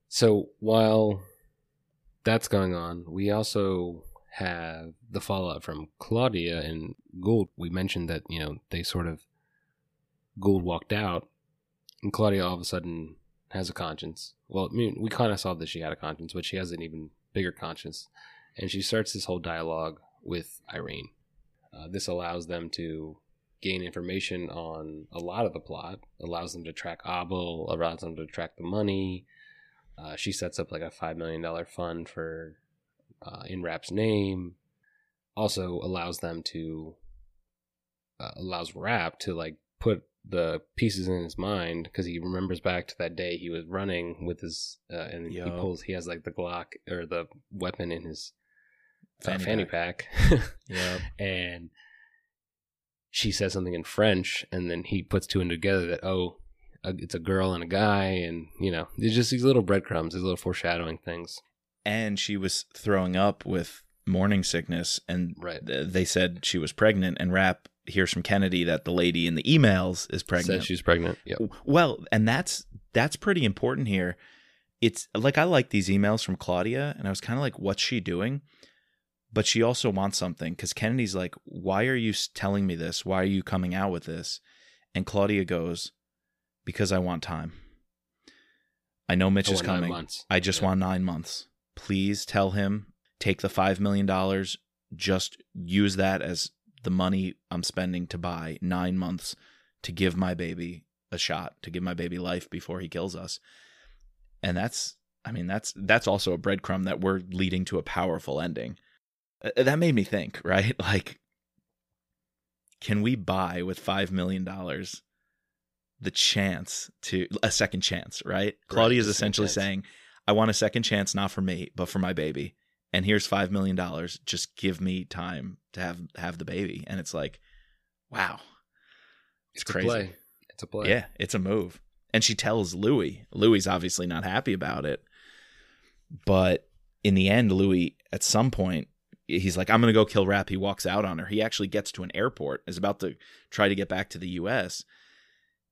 So while that's going on, we also have the fallout from Claudia and Gould. We mentioned that you know they sort of Gould walked out, and Claudia all of a sudden has a conscience. Well, I mean, we kind of saw that she had a conscience, but she has an even bigger conscience, and she starts this whole dialogue with Irene. Uh, this allows them to gain information on a lot of the plot, allows them to track Abel, allows them to track the money. Uh, she sets up like a five million dollar fund for uh, in Rapp's name. Also allows them to uh, allows Rapp to like put the pieces in his mind because he remembers back to that day he was running with his uh, and he pulls he has like the Glock or the weapon in his uh, Fanny fanny, pack. pack, Yep. and she says something in French, and then he puts two and together that oh, a, it's a girl and a guy, and you know, there's just these little breadcrumbs, these little foreshadowing things. and she was throwing up with morning sickness, and Right. th- they said she was pregnant. And Rapp hears from Kennedy that the lady in the emails is pregnant. Says she's pregnant. Yep. Well, and that's that's pretty important here. It's like I like these emails from Claudia, and I was kind of like, "What's she doing?" But she also wants something because Kennedy's like, "Why are you telling me this? Why are you coming out with this?" And Claudia goes, "Because I want time. I know Mitch I is coming. I just Yeah. want nine months. Please tell him take the five million dollars. Just use that as the money I'm spending to buy nine months to give my baby a shot, to give my baby life before he kills us. And that's, I mean, that's that's also a breadcrumb that we're leading to a powerful ending. Uh, That made me think, right? Like, can we buy with five million dollars the chance to a second chance, right? Claudia is a second essentially saying, I want a second chance, not for me, but for my baby. And here's five million dollars. Just give me time to have have the baby. And it's like, wow, it's, It's crazy. a play. It's a play. Yeah, it's a move. And she tells Louis. Louis's obviously not happy about it. But in the end, Louis, at some point, he's like, I'm going to go kill Rapp. He walks out on her. He actually gets to an airport, is about to try to get back to the U.S.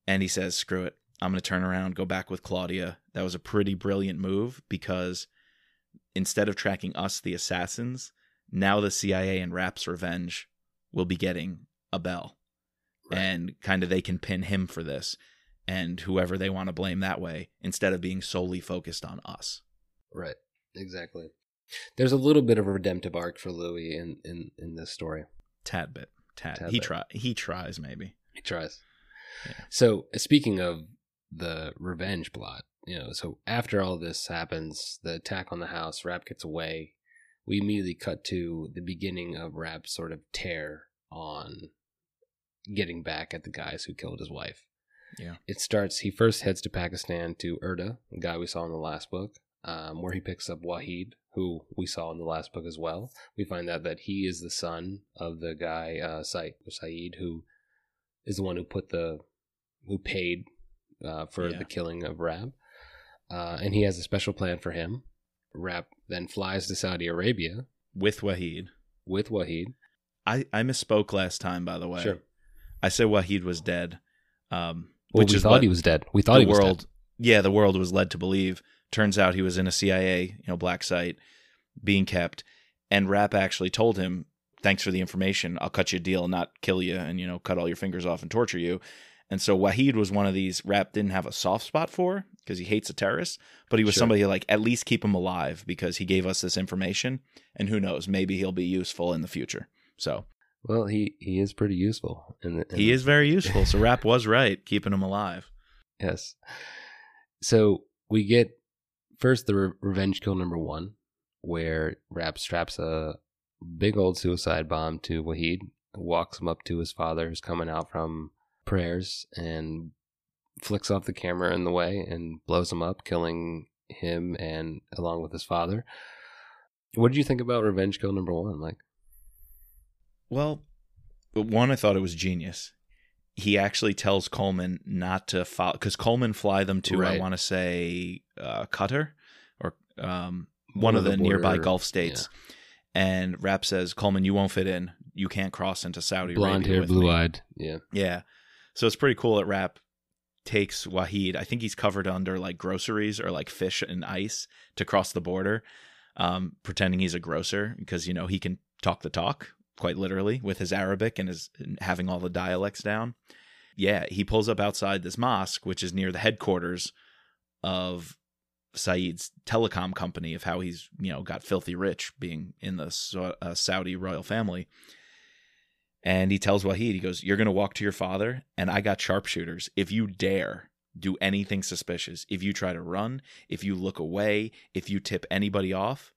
And he says, screw it. I'm going to turn around, go back with Claudia. That was a pretty brilliant move because instead of tracking us, the assassins, now the CIA and Rapp's revenge will be getting Abel Right. and kind of they can pin him for this and whoever they want to blame that way instead of being solely focused on us. Right. Exactly. There's a little bit of a redemptive arc for Louis in in in this story. Tad bit, tad. Tad he bit. try he tries maybe. He tries. Yeah. So speaking of the revenge plot, you know, so after all this happens, the attack on the house, Rapp gets away. we immediately cut to the beginning of Rapp's sort of tear on getting back at the guys who killed his wife. Yeah. It starts, he first heads to Pakistan to Urda, the guy we saw in the last book, um, where he picks up Wahid, who we saw in the last book as well. We find out that he is the son of the guy, uh, Saeed, who is the one who put the, who paid uh, for Yeah. the killing of Rapp. Uh, and he has a special plan for him. Rapp then flies to Saudi Arabia With Wahid. with Wahid. I, I misspoke last time, by the way. Sure. I said Wahid was dead. Um, Well, which we is thought he was dead. We thought the he was world, dead. yeah, the world was led to believe. Turns out he was in a CIA, you know, black site, being kept. And Rapp actually told him, "Thanks for the information. I'll cut you a deal, and not kill you, and you know, cut all your fingers off and torture you." And so Wahid was one of these Rapp didn't have a soft spot for because he hates a terrorist, but he was Sure. somebody like at least keep him alive because he gave us this information, and who knows, maybe he'll be useful in the future. So Well, he he is pretty useful. In the, in he is very useful. So Rapp was right, keeping him alive. Yes. So we get first the re- revenge kill number one, where Rapp straps a big old suicide bomb to Wahid, walks him up to his father, who's coming out from prayers, and flicks off the camera in the way and blows him up, killing him and along with his father. What did you think about revenge kill number one? Like, Well, one, I thought it was genius. He actually tells Coleman not to follow because Coleman fly them to I want to say uh, Qatar or um, one, of the, nearby border- Gulf states. And Rapp says, Coleman, you won't fit in. You can't cross into Saudi blonde Arabia hair, with me." blue eyed. Yeah. Yeah. So it's pretty cool that Rapp takes Wahid. I think he's covered under like groceries or like fish and ice to cross the border, um, pretending he's a grocer because, you know, he can talk the talk quite literally with his Arabic and his and having all the dialects down. Yeah. He pulls up outside this mosque, which is near the headquarters of Saeed's telecom company, of how he's, you know, got filthy rich being in the uh, Saudi royal family. And he tells Wahid, he goes, You're going to walk to your father, and I got sharpshooters. If you dare do anything suspicious, if you try to run, if you look away, if you tip anybody off,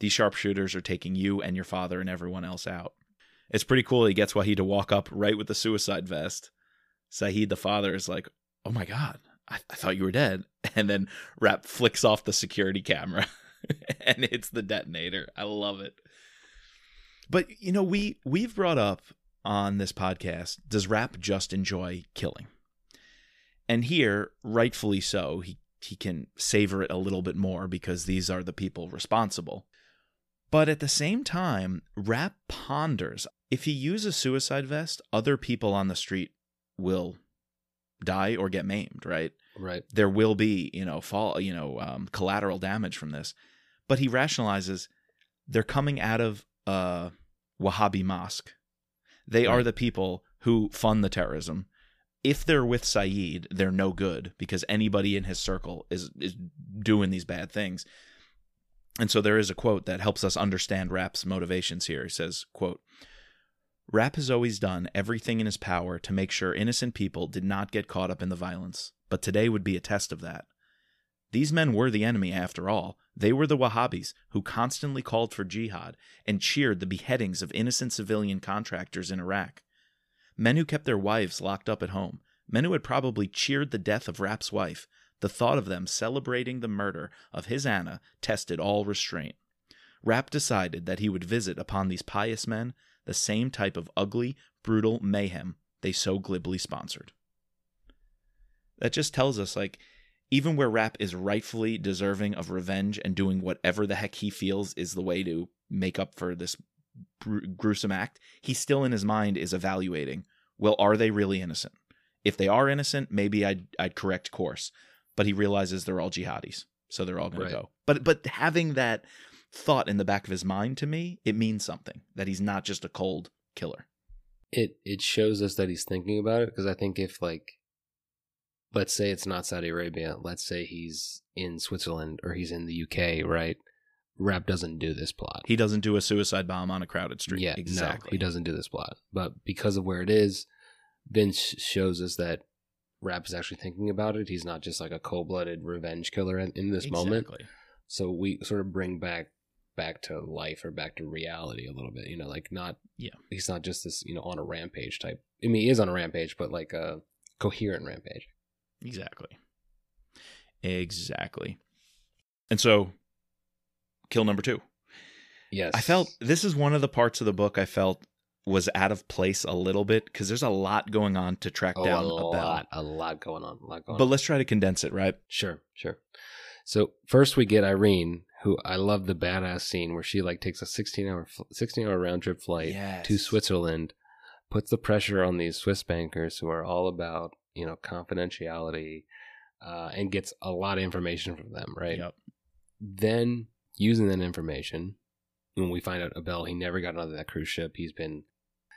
these sharpshooters are taking you and your father and everyone else out. It's pretty cool. He gets Wahid to walk up right with the suicide vest. Saeed, the father, is like, Oh my God, I, I thought you were dead. And then Rapp flicks off the security camera and hits the detonator. I love it. But you know, we we've brought up on this podcast, does Rapp just enjoy killing? And here, rightfully so, he he can savor it a little bit more because these are the people responsible. But at the same time, Rapp ponders if he uses suicide vest, other people on the street will die or get maimed, right? Right. there will be you know fall you know um, collateral damage from this but he rationalizes they're coming out of a wahhabi mosque they are the people who fund the terrorism if they're with Saeed, they're no good because anybody in his circle is is doing these bad things. And so there is a quote that helps us understand Rapp's motivations here. He says, quote, Rapp has always done everything in his power to make sure innocent people did not get caught up in the violence, but today would be a test of that. These men were the enemy after all. They were the Wahhabis who constantly called for jihad and cheered the beheadings of innocent civilian contractors in Iraq. Men who kept their wives locked up at home, men who had probably cheered the death of Rapp's wife. The thought of them celebrating the murder of his Anna tested all restraint. Rapp decided that he would visit upon these pious men the same type of ugly, brutal mayhem they so glibly sponsored. That just tells us, like, even where Rapp is rightfully deserving of revenge and doing whatever the heck he feels is the way to make up for this gru- gruesome act, he still in his mind is evaluating, well, are they really innocent? If they are innocent, maybe I'd, I'd correct course. But he realizes they're all jihadis, so they're all going Right. to go. But but having that thought in the back of his mind to me, it means something that he's not just a cold killer. it it shows us that he's thinking about it because I think if like let's say it's not Saudi Arabia, let's say he's in Switzerland or he's in the UK, right? Rapp doesn't do this plot. He doesn't do a suicide bomb on a crowded street. yeah, exactly. No, he doesn't do this plot. But because of where it is, Vince shows us that Rapp is actually thinking about it. He's not just like a cold blooded revenge killer in, in this moment. So we sort of bring back back to life or back to reality a little bit. You know, like not Yeah. he's not just this you know on a rampage type. I mean, he is on a rampage, but like a coherent rampage. Exactly. Exactly. And so, kill number two. Yes, I felt this is one of the parts of the book I felt was out of place a little bit because there's a lot going on to track oh, down a a lot, a lot going on, a lot going But on. let's try to condense it, right? Sure, sure. So first we get Irene, who I love the badass scene where she like takes a 16 hour 16 hour round trip flight Yes. to Switzerland, puts the pressure on these Swiss bankers who are all about you know confidentiality, uh, and gets a lot of information from them. Right. Yep. Then using that information, when we find out Abel, he never got onto that cruise ship. He's been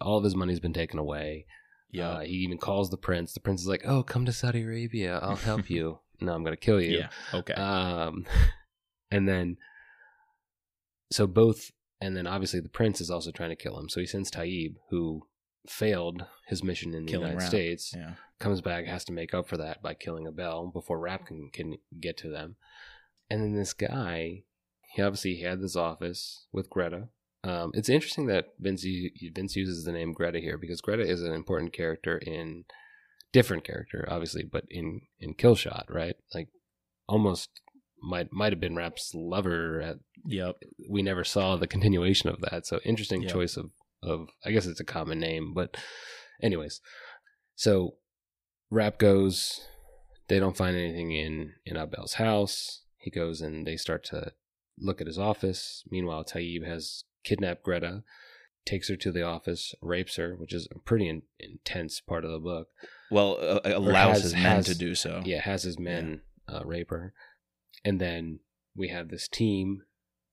all of his money's been taken away. Yeah. Uh, he even calls the prince. The prince is like, "Oh, come to Saudi Arabia. I'll help you." no, I'm going to kill you. yeah. Okay. Um, and then, so both, and then obviously the prince is also trying to kill him. So he sends Taib, who failed his mission in the Killing United Rapp. States, yeah. comes back, has to make up for that by killing Abel before Rapp can, can get to them. And then this guy, he obviously had this office with Greta. Um, it's interesting that Vince Vince uses the name Greta here because Greta is an important character in different character, obviously, but in in Killshot, right? Like almost might might have been Rapp's lover. At, Yep. we never saw the continuation of that, so interesting Yeah. choice of of I guess it's a common name, but anyways, so Rapp goes. They don't find anything in in Abel's house. He goes and they start to look at his office. Meanwhile, Taib has kidnapped Greta, takes her to the office, rapes her, which is a pretty in, intense part of the book. Well, uh, allows has- his men has- to do so. Yeah, has his men uh, rape her, and then we have this team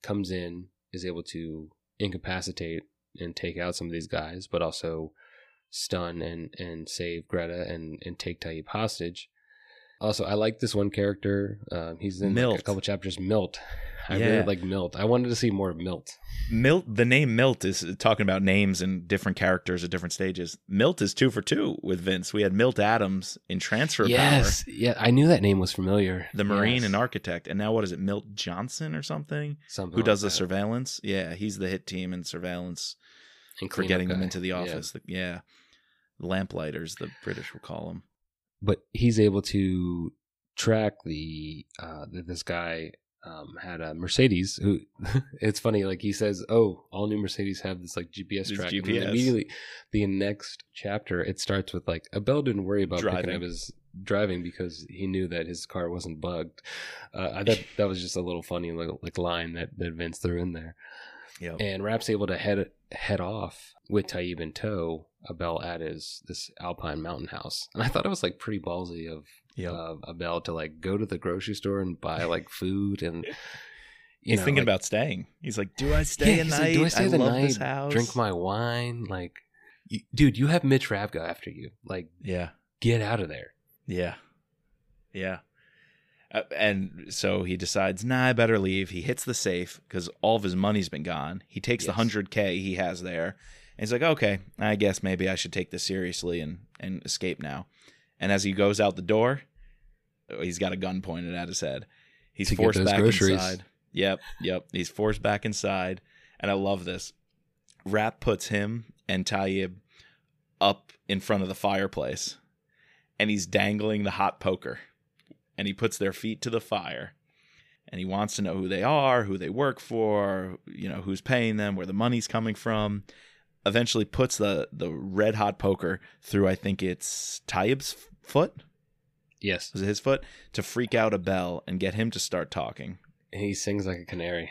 comes in, is able to incapacitate and take out some of these guys, but also stun and and save Greta and and take Taib hostage. Also, I like this one character. Um, he's in like, a couple chapters. Milt. I Yeah. really like Milt. I wanted to see more of Milt. Milt, the name Milt is talking about names and different characters at different stages. Milt is two for two with Vince. We had Milt Adams in Transfer yes, yeah, I knew that name was familiar. The Marine Yes. and architect, and now what is it? Milt Johnson or something? Something Who like does the surveillance? Yeah, he's the hit team in surveillance And for getting them into the Yeah. office. The- Yeah, lamplighters, the British will call them. But he's able to track the uh that this guy um had a Mercedes who it's funny like he says oh all new Mercedes have this like GPS This track GPS. immediately the next chapter it starts with like Abel didn't worry about picking Driving. up his driving because he knew that his car wasn't bugged uh, I thought that was just a little funny little like line that, that Vince threw in there Yep. and Rapp's able to head head off with Taib in tow. Abel at his this Alpine mountain house, and I thought it was like pretty ballsy of Yep. uh, Abel to like go to the grocery store and buy like food and you he's know, thinking like, about staying. He's like, "Do I stay yeah, a night? like, do I stay the love night? this house. Drink my wine, like, you, dude. You have Mitch Rabka after you. Like, yeah." get out of there. Yeah. Yeah. Uh, and so he decides, nah, I better leave. He hits the safe because all of his money's been gone. He takes Yes. the 100K he has there. And he's like, okay, I guess maybe I should take this seriously and, and escape now. And as he goes out the door, he's got a gun pointed at his head. He's forced back groceries. inside. Yep, yep. He's forced back inside. And I love this. Rapp puts him and Tayyib up in front of the fireplace and he's dangling the hot poker and he puts their feet to the fire and he wants to know who they are who they work for you know who's paying them where the money's coming from eventually puts the the red hot poker through i think it's tayyib's foot Yes, was it his foot to freak out Abel and get him to start talking he sings like a canary.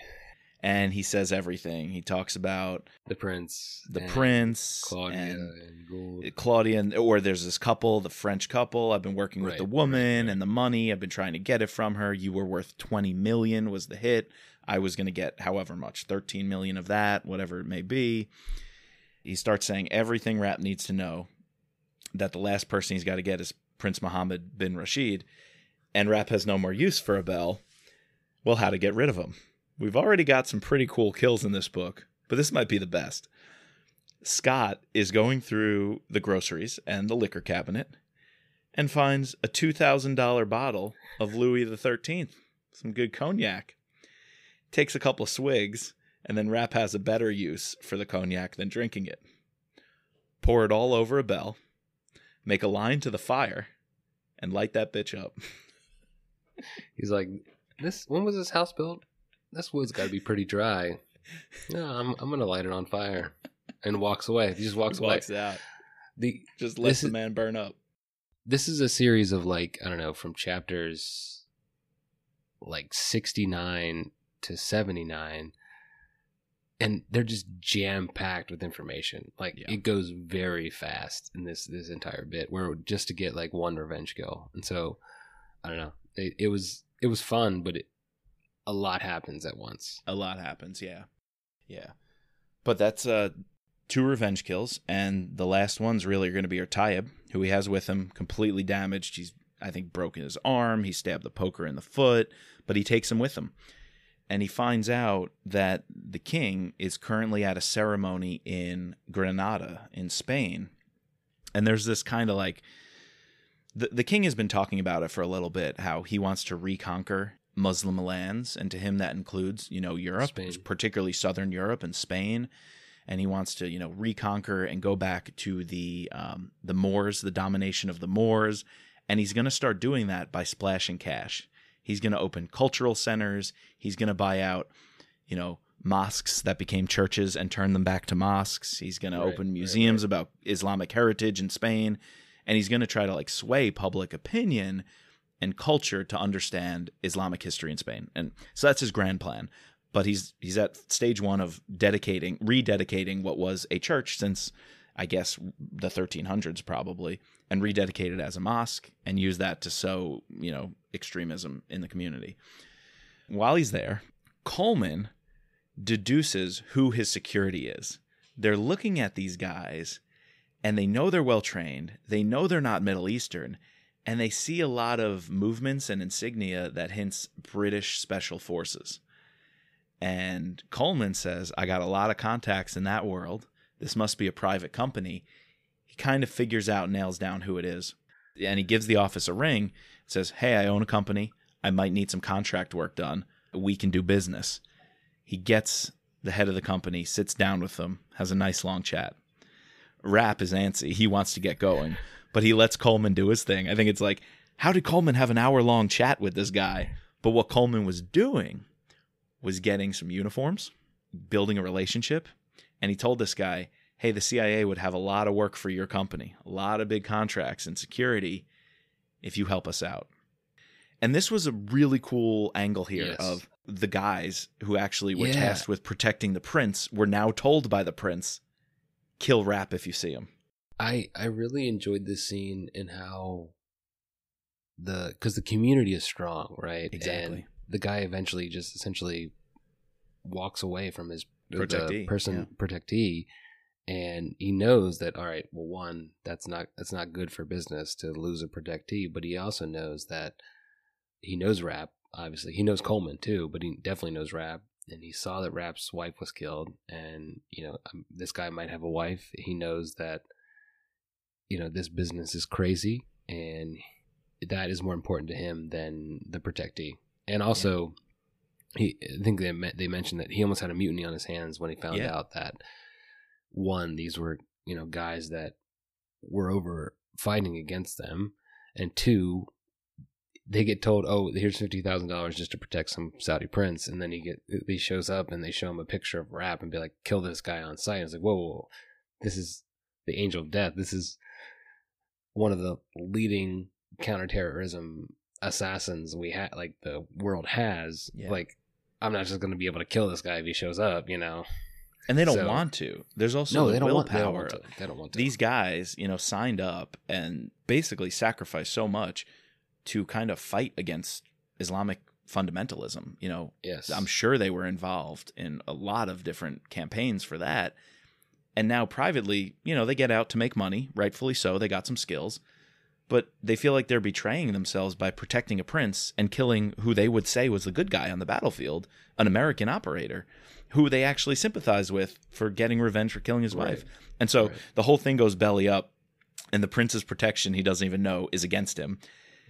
and he says everything he talks about The prince, the and prince Claudia, and and uh, Claudia and or there's this couple, the French couple. I've been working with Right, the right, woman right. and the money. I've been trying to get it from her. You were worth 20 million was the hit. I was going to get however much, 13 million of that, whatever it may be. He starts saying everything Rapp needs to know that the last person he's got to get is Prince Mohammed bin Rashid and Rapp has no more use for Abel. Well, how to get rid of him. We've already got some pretty cool kills in this book, but this might be the best. Scott is going through the groceries and the liquor cabinet and finds a $2,000 bottle of Louis XIII, some good cognac. Takes a couple of swigs And then Rapp has a better use for the cognac than drinking it. Pour it all over Abel, make a line to the fire, and light that bitch up. He's like, this. When was this house built? This wood's got to be pretty dry. No, I'm I'm gonna light it on fire, and walks away. He just walks away. Walks out. The Just lets the is- man burn up. this is a series of like I don't know from chapters like 69 to 79 and they're just jam packed with information like Yeah. it goes very fast in this this entire bit where just to get like one revenge kill and so I don't know it, it was it was fun but it, a lot happens at once A lot happens, yeah. Yeah. But that's uh two revenge kills, and the last one's really going to be Artaib, who he has with him, completely damaged. He's I think broken his arm, he stabbed the poker in the foot, but he takes him with him. And he finds out that the king is currently at a ceremony in Granada in Spain. And there's this kind of like the the king has been talking about it for a little bit, how he wants to reconquer Muslim lands, and to him that includes, you know, Europe, Spain. particularly southern Europe and Spain. And he wants to, you know, reconquer and go back to the um, the Moors, the domination of the Moors, and he's going to start doing that by splashing cash. He's going to open cultural centers. He's going to buy out, you know, mosques that became churches and turn them back to mosques. He's going to Right, open right, museums about Islamic heritage in Spain, and he's going to try to like sway public opinion and culture to understand Islamic history in Spain. And so that's his grand plan. But he's he's at stage 1 of dedicating rededicating what was a church since I guess the 1300s probably and rededicate it as a mosque and use that to sow, you know, extremism in the community. While he's there, Coleman deduces who his security is. They're looking at these guys and they know they're well trained. They know they're not Middle Eastern and they see a lot of movements and insignia that hints British special forces. And Coleman says, I got a lot of contacts in that world. This must be a private company. He kind of figures out, nails down who it is. And he gives the office a ring, says, Hey, I own a company. I might need some contract work done. We can do business. He gets the head of the company, sits down with them, has a nice long chat. Rapp is antsy. He wants to get going, but he lets Coleman do his thing. I think it's like, how did Coleman have an hour long chat with this guy? But what Coleman was doing was getting some uniforms, building a relationship, and he told this guy, "Hey, the CIA would have a lot of work for your company, a lot of big contracts and security if you help us out." And this was a really cool angle here Yes. of the guys who actually were Yeah. tasked with protecting the prince were now told by the prince, "Kill Rapp if you see him." I I really enjoyed this scene and how the because the community is strong, right? Exactly. And the guy eventually just essentially walks away from his Protectee, person protectee, and he knows that all right. Well, one that's not that's not good for business to lose a protectee, but he also knows that he knows Rapp. Obviously, he knows Coleman too, but he definitely knows Rapp. And he saw that Rapp's wife was killed, and you know um, this guy might have a wife. He knows that you know this business is crazy and that is more important to him than the protectee and also he i think they they mentioned that he almost had a mutiny on his hands when he found Yeah. out that one these were you know guys that were over fighting against them and two they get told oh here's $50000 just to protect some saudi prince and then he get he shows up and they show him a picture of Rapp and be like kill this guy on sight. It's like whoa, whoa, whoa. This is the angel of death. This is one of the leading counterterrorism assassins we had like the world has. Yeah. like i'm not just going to be able to kill this guy if he shows up you know And they don't So- want to. There's also no the they don't want willpower. they don't want to they don't want to These guys, you know, signed up and basically sacrificed so much to kind of fight against Islamic fundamentalism. You know, yes I'm sure they were involved in a lot of different campaigns for that. And now privately, you know, they get out to make money, rightfully so. They got some skills, but they feel like they're betraying themselves by protecting a prince and killing who they would say was the good guy on the battlefield, an American operator who they actually sympathize with for getting revenge for killing his Right. wife. And so Right. the whole thing goes belly up and the prince's protection he doesn't even know is against him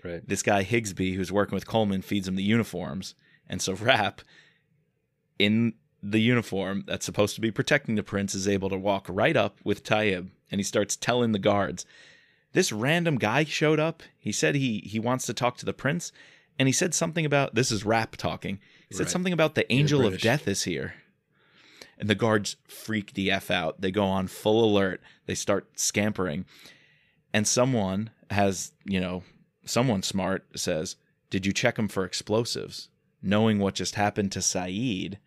right this guy Higsby, who's working with Coleman, feeds him the uniforms, and so Rapp, in the uniform that's supposed to be protecting the prince is able to walk right up with Taib and he starts telling the guards this random guy showed up. He said he he wants to talk to the prince and he said something about this is Rapp talking. He said Right. something about the angel of death is here. And the guards freak the F out. They go on full alert. They start scampering. And someone has, you know, someone smart says, Did you check him for explosives? Knowing what just happened to Saeed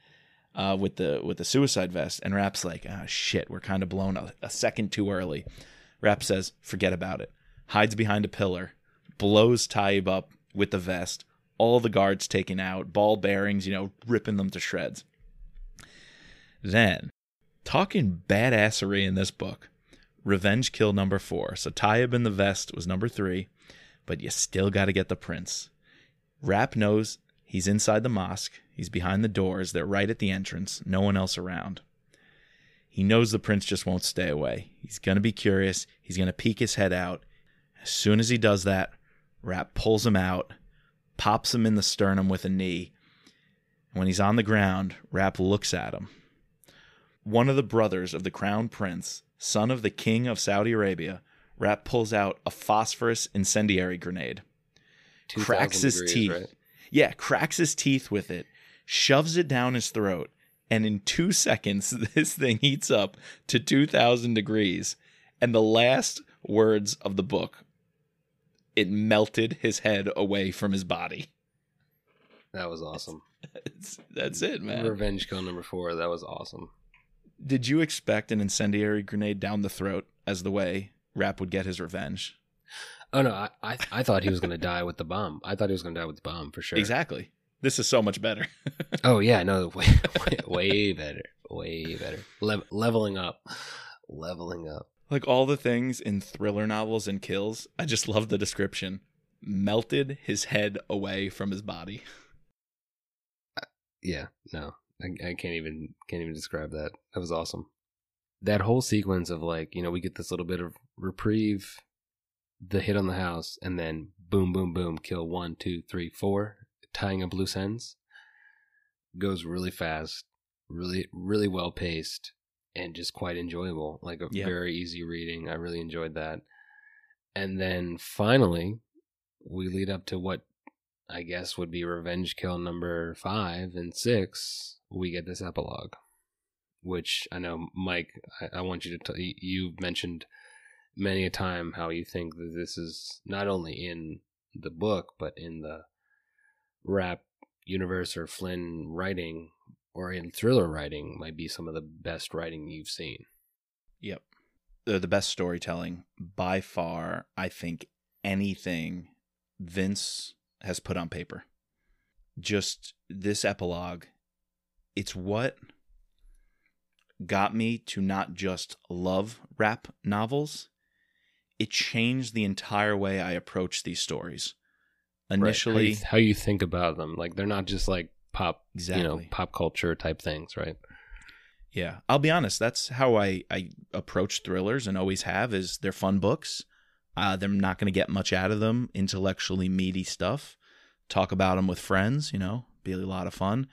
uh, with the with the suicide vest. And Rapp's like, ah shit, we're kind of blown a, a second too early. Rapp says, forget about it. Hides behind a pillar, blows Taib up with the vest, all the guards taken out, ball bearings, you know, ripping them to shreds. Then, talking badassery in this book, Revenge Kill number four. So Taib in the vest was number three, but you still got to get the prince. Rapp knows he's inside the mosque. He's behind the doors. They're right at the entrance. No one else around. He knows the prince just won't stay away. He's going to be curious. He's going to peek his head out. As soon as he does that, Rapp pulls him out, pops him in the sternum with a knee. And when he's on the ground, Rapp looks at him. One of the brothers of the crown prince, son of the king of Saudi Arabia, Rapp pulls out a phosphorus incendiary grenade. cracks his degrees, teeth. right? Yeah, cracks his teeth with it, shoves it down his throat, and in two seconds, this thing heats up to 2,000 degrees. And the last words of the book, it melted his head away from his body. That was awesome. It's, that's it, man. Revenge kill number four. That was awesome. Did you expect an incendiary grenade down the throat as the way Rapp would get his revenge? Oh no, I I, I thought he was gonna die with the bomb. I thought he was gonna die with the bomb for sure. Exactly. This is so much better. Oh yeah, no, way, way, way better, way better. Le- leveling up, leveling up. like all the things in thriller novels and kills, I just love the description. Melted his head away from his body. Uh, yeah, no, I, I can't even can't even describe that. That was awesome. That whole sequence of like, you know, we get this little bit of reprieve, the hit on the house, and then boom, boom, boom, kill one, two, three, four, tying up loose ends. Goes really fast, really, really well paced, and just quite enjoyable. Like a Yeah. very easy reading. I really enjoyed that. And then finally, we lead up to what I guess would be revenge kill number five and six. We get this epilogue, which I know, Mike. I, I want you to. T- you've mentioned many a time how you think that this is not only in the book but in the Rapp universe or Flynn writing or in thriller writing might be some of the best writing you've seen. Yep. The, the best storytelling by far, I think, anything Vince has put on paper. Just this epilogue, it's what got me to not just love Rapp novels, it changed the entire way I approach these stories. Right. How Initially, you, how you think about them, like they're not just like pop, exactly. you know, pop culture type things, right? Yeah, I'll be honest. That's how I I approach thrillers and always have. Is they're fun books. Uh, they're not going to get much out of them. Intellectually meaty stuff. Talk about them with friends. You know, be a lot of fun.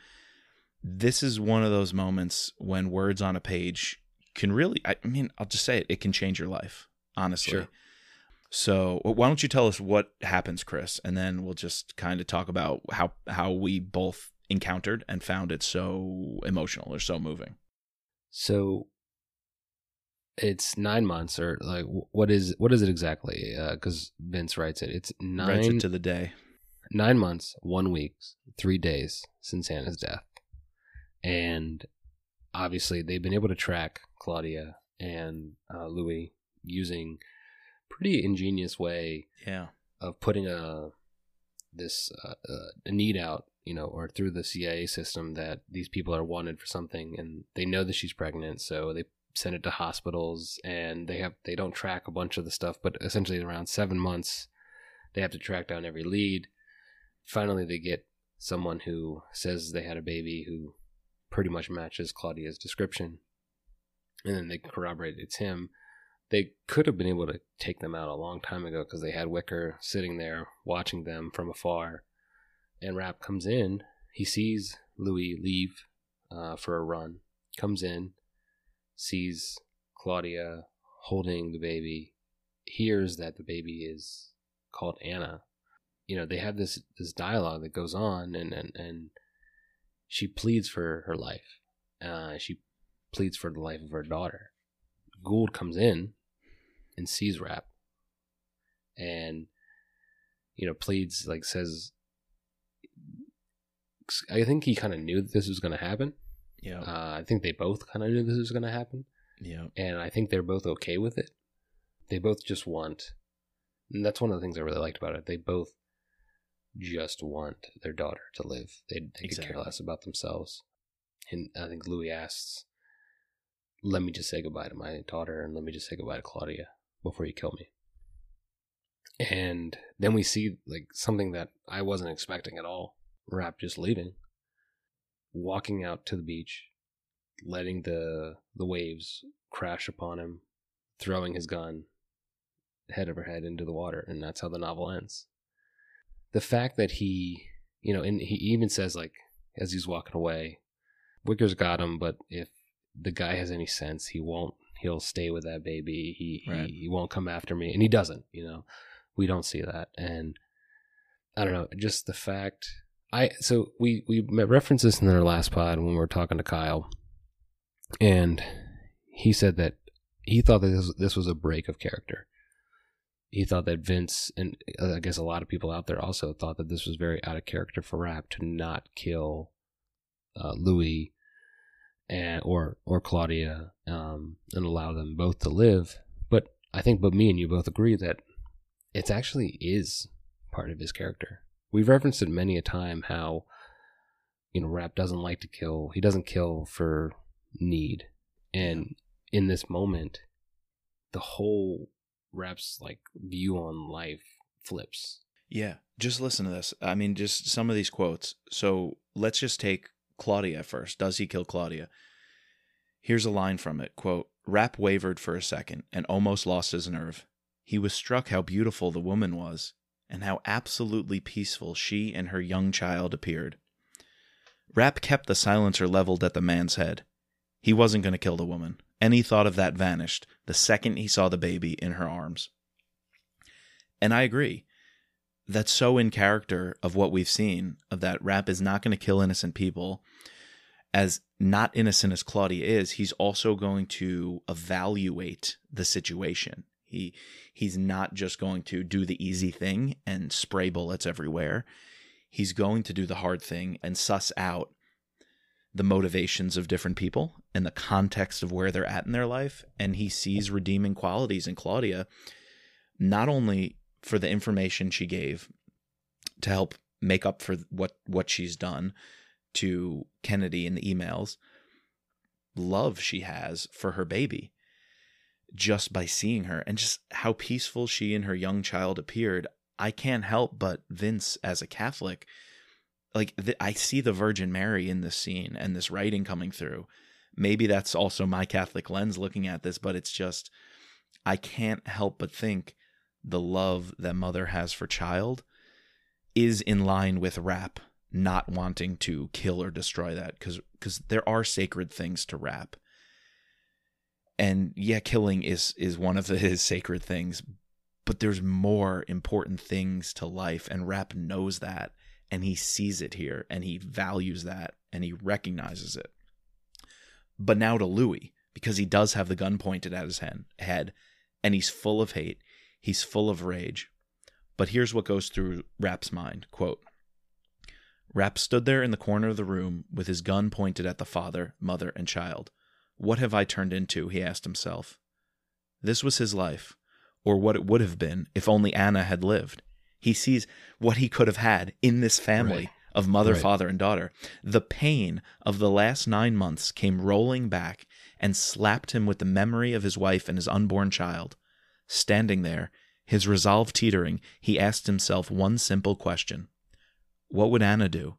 This is one of those moments when words on a page can really. I mean, I'll just say it. It can change your life. Honestly. Sure. So why don't you tell us what happens, Chris, and then we'll just kind of talk about how how we both encountered and found it so emotional or so moving. So it's nine months, or like what is what is it exactly? Because Vince writes it. It's Writes nine it to the day. nine months, one week, three days since Hannah's death, and obviously they've been able to track Claudia and uh, Louis using pretty ingenious way Yeah. of putting a this uh, uh, a need out, you know, or through the CIA system that these people are wanted for something, and they know that she's pregnant, so they send it to hospitals, and they have they don't track a bunch of the stuff, but essentially around seven months, they have to track down every lead. Finally, they get someone who says they had a baby who pretty much matches Claudia's description, and then they corroborate it's him they could have been able to take them out a long time ago because they had Wicker sitting there watching them from afar. And Rapp comes in. He sees Louis leave uh, for a run, comes in, sees Claudia holding the baby, hears that the baby is called Anna. You know, they have this this dialogue that goes on, and and, and she pleads for her life. Uh, she pleads for the life of her daughter. Gould comes in and sees Rapp and you know pleads like says. I think he kind of knew that this was going to happen. Yeah. Uh, I think they both kind of knew this was going to happen, yeah. and I think they're both okay with it. They both just want, and that's one of the things I really liked about it. They both just want their daughter to live. They, they could care less about themselves. And I think Louis asks, "Let me just say goodbye to my daughter, and let me just say goodbye to Claudia before you kill me." And then we see like something that I wasn't expecting at all. Rapp just leaving, walking out to the beach, letting the the waves crash upon him, throwing his gun head over head into the water, and that's how the novel ends. The fact that he, you know, and he even says like as he's walking away, Wicker's got him, but if the guy has any sense, he won't. He'll stay with that baby. He Right. he, he won't come after me, and he doesn't. You know, we don't see that, and I don't know. Just the fact I so we we referenced this in our last pod when we were talking to Kyle, and he said that he thought that this, this was a break of character. He thought that Vince and uh, I guess a lot of people out there also thought that this was very out of character for Rapp to not kill uh, Louis and or or Claudia um, and allow them both to live. But I think, but me and you both agree that it actually is part of his character. We've referenced it many a time how you know Rapp doesn't like to kill. He doesn't kill for need, and in this moment, the whole Rapp's like view on life flips. Yeah, just listen to this. I mean, just some of these quotes. So let's just take Claudia first. Does he kill Claudia? Here's a line from it quote, Rapp wavered for a second and almost lost his nerve. He was struck how beautiful the woman was and how absolutely peaceful she and her young child appeared. Rapp kept the silencer leveled at the man's head. He wasn't going to kill the woman. Any thought of that vanished the second he saw the baby in her arms. And I agree that's so in character of what we've seen of that Rapp is not going to kill innocent people as not innocent as claudia is he's also going to evaluate the situation. He he's not just going to do the easy thing and spray bullets everywhere. He's going to do the hard thing and suss out the motivations of different people and the context of where they're at in their life and he sees redeeming qualities in claudia. Not only for the information she gave to help make up for what what she's done to Kennedy in the emails love she has for her baby just by seeing her and just how peaceful she and her young child appeared. I can't help but Vince as a Catholic like I see the Virgin Mary in this scene and this writing coming through. Maybe that's also my Catholic lens looking at this but it's just I can't help but think the love that mother has for child is in line with Rapp not wanting to kill or destroy that because because there are sacred things to Rapp. And yeah killing is is one of the, his sacred things but there's more important things to life and Rapp knows that and he sees it here and he values that and he recognizes it. But now to louis because he does have the gun pointed at his head and he's full of hate He's full of rage. But here's what goes through Rapp's mind quote, Rapp stood there in the corner of the room with his gun pointed at the father, mother, and child. What have I turned into? he asked himself. This was his life, or what it would have been if only Anna had lived. He sees what he could have had in this family Right. of mother, Right. father, and daughter. The pain of the last nine months came rolling back and slapped him with the memory of his wife and his unborn child. Standing there, his resolve teetering, he asked himself one simple question What would Anna do?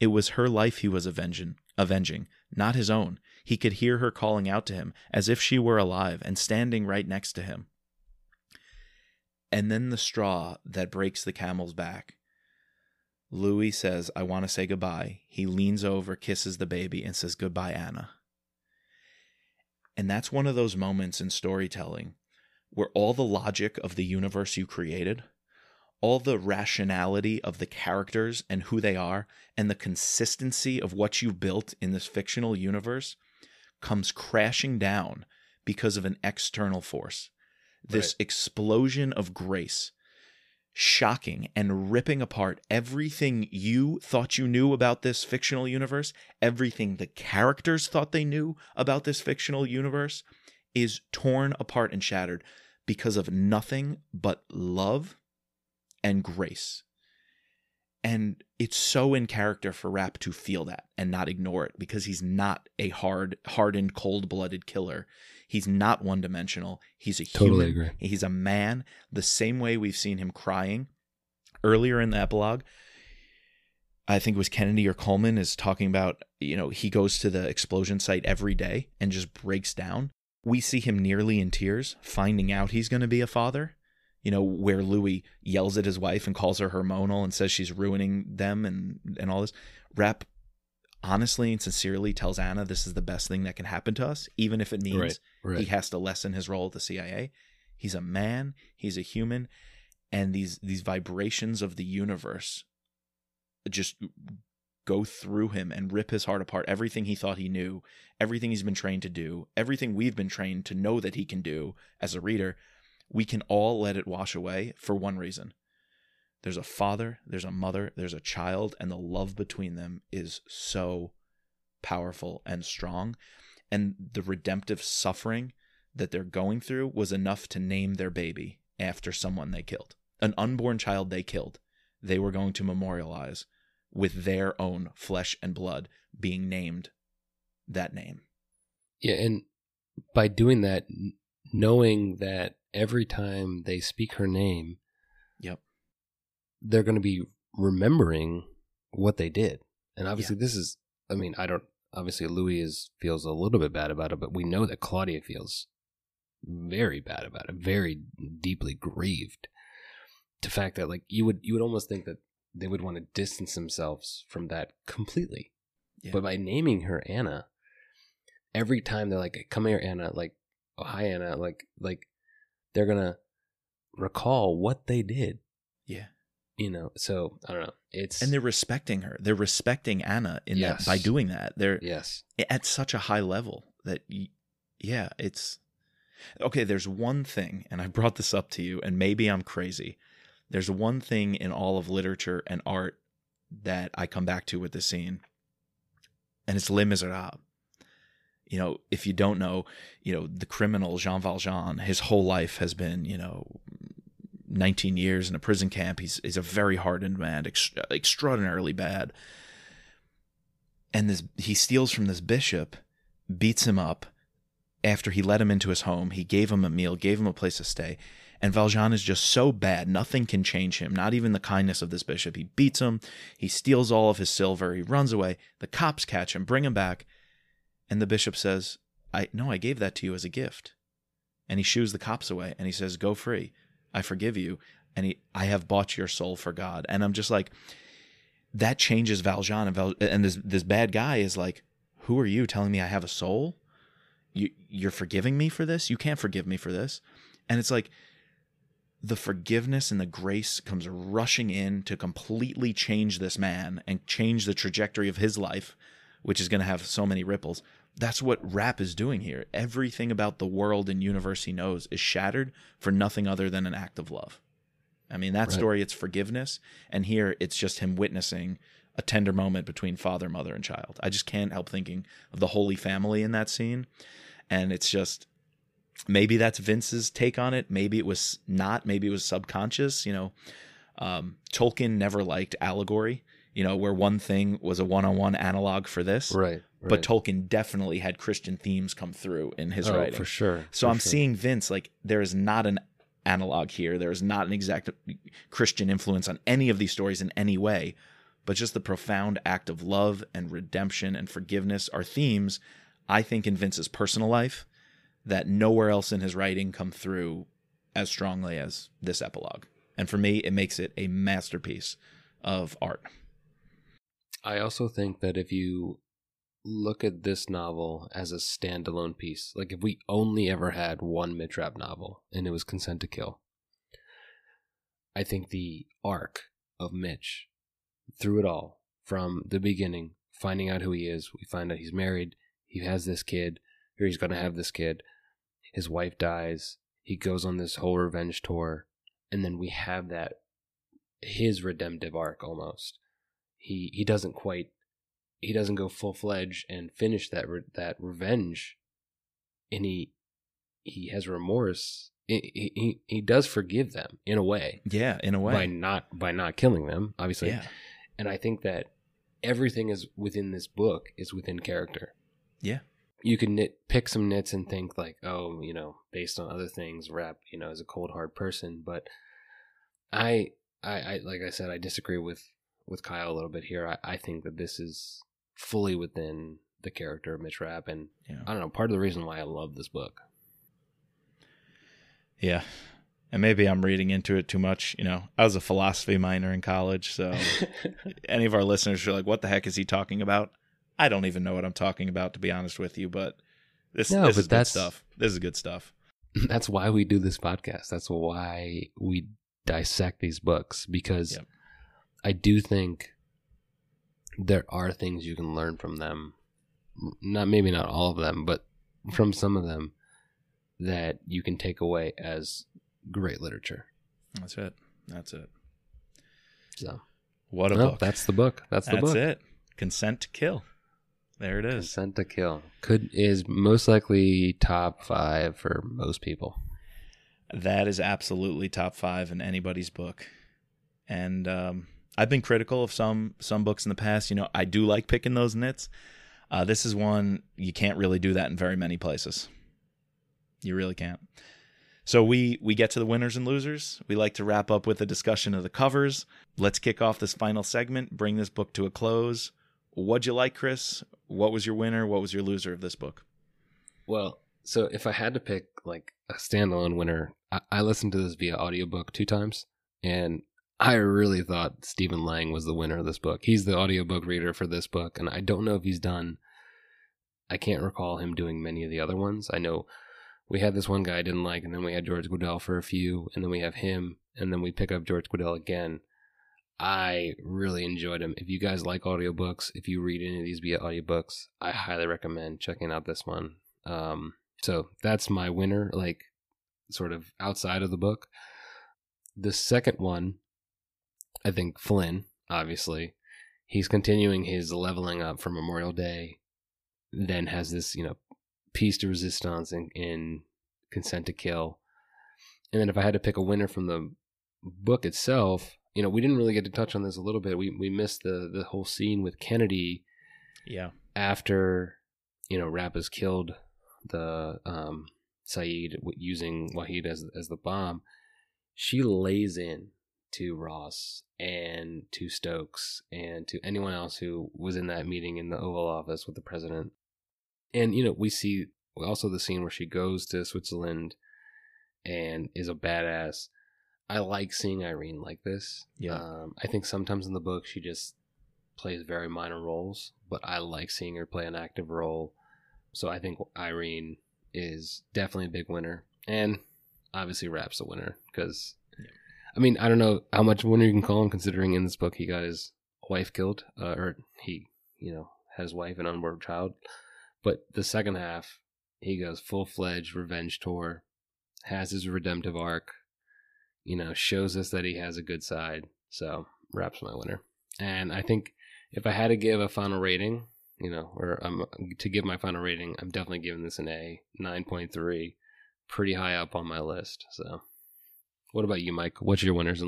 It was her life he was avenging, avenging, not his own. He could hear her calling out to him as if she were alive and standing right next to him. And then the straw that breaks the camel's back. Louis says, I want to say goodbye. He leans over, kisses the baby, and says, Goodbye, Anna. And that's one of those moments in storytelling where all the logic of the universe you created, all the rationality of the characters and who they are, and the consistency of what you've built in this fictional universe comes crashing down because of an external force. This Right. explosion of grace, shocking and ripping apart everything you thought you knew about this fictional universe, everything the characters thought they knew about this fictional universe is torn apart and shattered because of nothing but love and grace. And it's so in character for Rapp to feel that and not ignore it because he's not a hard, hardened, cold blooded killer. He's not one dimensional. He's a Totally human. agree. He's a man, the same way we've seen him crying earlier in the epilogue. I think it was Kennedy or Coleman is talking about, you know, he goes to the explosion site every day and just breaks down. We see him nearly in tears, finding out he's going to be a father. You know, where Louis yells at his wife and calls her hormonal and says she's ruining them and and all this. Rapp honestly and sincerely tells Anna this is the best thing that can happen to us, even if it means Right, right. he has to lessen his role at the CIA. He's a man, he's a human, and these these vibrations of the universe just go through him and rip his heart apart. Everything he thought he knew, everything he's been trained to do, everything we've been trained to know that he can do as a reader, we can all let it wash away for one reason. There's a father, there's a mother, there's a child, and the love between them is so powerful and strong. And the redemptive suffering that they're going through was enough to name their baby after someone they killed. An unborn child they killed, they were going to memorialize with their own flesh and blood being named that name. Yeah, and by doing that, knowing that every time they speak her name, Yep. they're going to be remembering what they did. And obviously, this is, I mean, I don't, obviously, Louis is, feels a little bit bad about it, but we know that Claudia feels very bad about it, very deeply grieved. The fact that, like, you would, you would almost think that they would want to distance themselves from that completely. Yeah. But by naming her Anna, every time they're like, "Come here, Anna," like, "Oh, hi, Anna," like, like they're gonna recall what they did, Yeah. you know. So I don't know. It's And they're respecting her. They're respecting Anna in Yes. that by doing that. They're yes, at such a high level that yeah, it's okay, there's one thing and I brought this up to you and maybe I'm crazy. There's one thing in all of literature and art that I come back to with this scene. And it's Les Miserables. You know, if you don't know, you know, the criminal Jean Valjean, his whole life has been, you know, 19 years in a prison camp. He's he's a very hardened man, ex- extraordinarily bad. And this he steals from this bishop, beats him up. After he let him into his home, he gave him a meal, gave him a place to stay. And Valjean is just so bad, nothing can change him, not even the kindness of this bishop. He beats him, he steals all of his silver, he runs away. The cops catch him, bring him back, and the bishop says, I no, I gave that to you as a gift. And he shoos the cops away and he says, Go free. I forgive you. And he I have bought your soul for God. And I'm just like, that changes Valjean and Val, and this this bad guy is like, Who are you telling me I have a soul? You you're forgiving me for this? You can't forgive me for this. And it's like the forgiveness and the grace comes rushing in to completely change this man and change the trajectory of his life, which is going to have so many ripples. That's what Rapp is doing here. Everything about the world and universe he knows is shattered for nothing other than an act of love. I mean, that Right. story, it's forgiveness. And here, it's just him witnessing a tender moment between father, mother, and child. I just can't help thinking of the Holy Family in that scene. And it's just, maybe that's Vince's take on it. Maybe it was not. Maybe it was subconscious. You know, um, Tolkien never liked allegory, you know, where one thing was a one on one analog for this. right. But. Tolkien definitely had Christian themes come through in his oh, writing. for sure. So for I'm sure. seeing Vince like there is not an analog here. There is not an exact Christian influence on any of these stories in any way, but just the profound act of love and redemption and forgiveness are themes I think in Vince's personal life that nowhere else in his writing come through as strongly as this epilogue. And for me, it makes it a masterpiece of art. I also think that if you look at this novel as a standalone piece, like if we only ever had one Mitch Rapp novel and it was Consent to Kill, I think the arc of Mitch through it all, from the beginning, finding out who he is, we find out he's married, he has this kid, or he's going to have this kid, his wife dies, he goes on this whole revenge tour, and then we have that his redemptive arc almost. He he doesn't quite he doesn't go full fledged and finish that re- that revenge, and he he has remorse. He, he he does forgive them in a way Yeah, in a way. by not by not killing them, obviously. yeah. And I think that everything is within this book is within character. Yeah. You can nit, pick some nits and think like, oh, you know, based on other things, Rapp, you know, is a cold hard person. But I, I, I like I said, I disagree with with Kyle a little bit here. I, I think that this is fully within the character of Mitch Rapp, and Yeah. I don't know, part of the reason why I love this book. Yeah. And maybe I'm reading into it too much. You know, I was a philosophy minor in college, so any of our listeners are like, "What the heck is he talking about?" I don't even know what I'm talking about, to be honest with you. But this, No, this but is good stuff. This is good stuff. that's why we do this podcast. That's why we dissect these books because Yep. I do think there are things you can learn from them. Not maybe not all of them, but from some of them that you can take away as great literature. That's it. That's it. So, What a book. that's the book. That's the That's book. it. Consent to kill. There it is. Consent to Kill could is most likely top five for most people. That is absolutely top five in anybody's book. And um, I've been critical of some some books in the past. You know, I do like picking those nits. Uh, this is one you can't really do that in very many places. You really can't. So we we get to the winners and losers. We like to wrap up with a discussion of the covers. Let's kick off this final segment. Bring this book to a close. What'd you like, Chris? What was your winner? What was your loser of this book? Well, so if I had to pick like a standalone winner, I, I listened to this via audiobook two times, and I really thought Stephen Lang was the winner of this book. He's the audiobook reader for this book, and I don't know if he's done. I can't recall him doing many of the other ones. I know we had this one guy I didn't like, and then we had George Guidall for a few, and then we have him, and then we pick up George Guidall again. I really enjoyed him. If you guys like audiobooks, if you read any of these via audiobooks, I highly recommend checking out this one. Um, so that's my winner, like sort of outside of the book. The second one, I think Flynn, obviously, he's continuing his leveling up for Memorial Day, then has this, you know, piece de resistance in, in Consent to Kill. And then if I had to pick a winner from the book itself, you know, we didn't really get to touch on this a little bit. We we missed the the whole scene with Kennedy Yeah. after you know Rapp has killed the um, Saeed using Wahid as as the bomb, she lays in to Ross and to Stokes and to anyone else who was in that meeting in the Oval Office with the president. And you know we see also the scene where she goes to Switzerland and is a badass. I like seeing Irene like this. Yeah. Um, I think sometimes in the book she just plays very minor roles, but I like seeing her play an active role. So I think Irene is definitely a big winner, and obviously Rapp's a winner because, Yeah. I mean, I don't know how much winner you can call him considering in this book he got his wife killed, uh, or he, you know, had his wife and unborn child. But the second half, he goes full fledged revenge tour, has his redemptive arc, you know, shows us that he has a good side. So Rapp's my winner. And I think if I had to give a final rating, you know, or um, to give my final rating, I'm definitely giving this an A, 9.3, pretty high up on my list. So, what about you, Mike? What's your winners?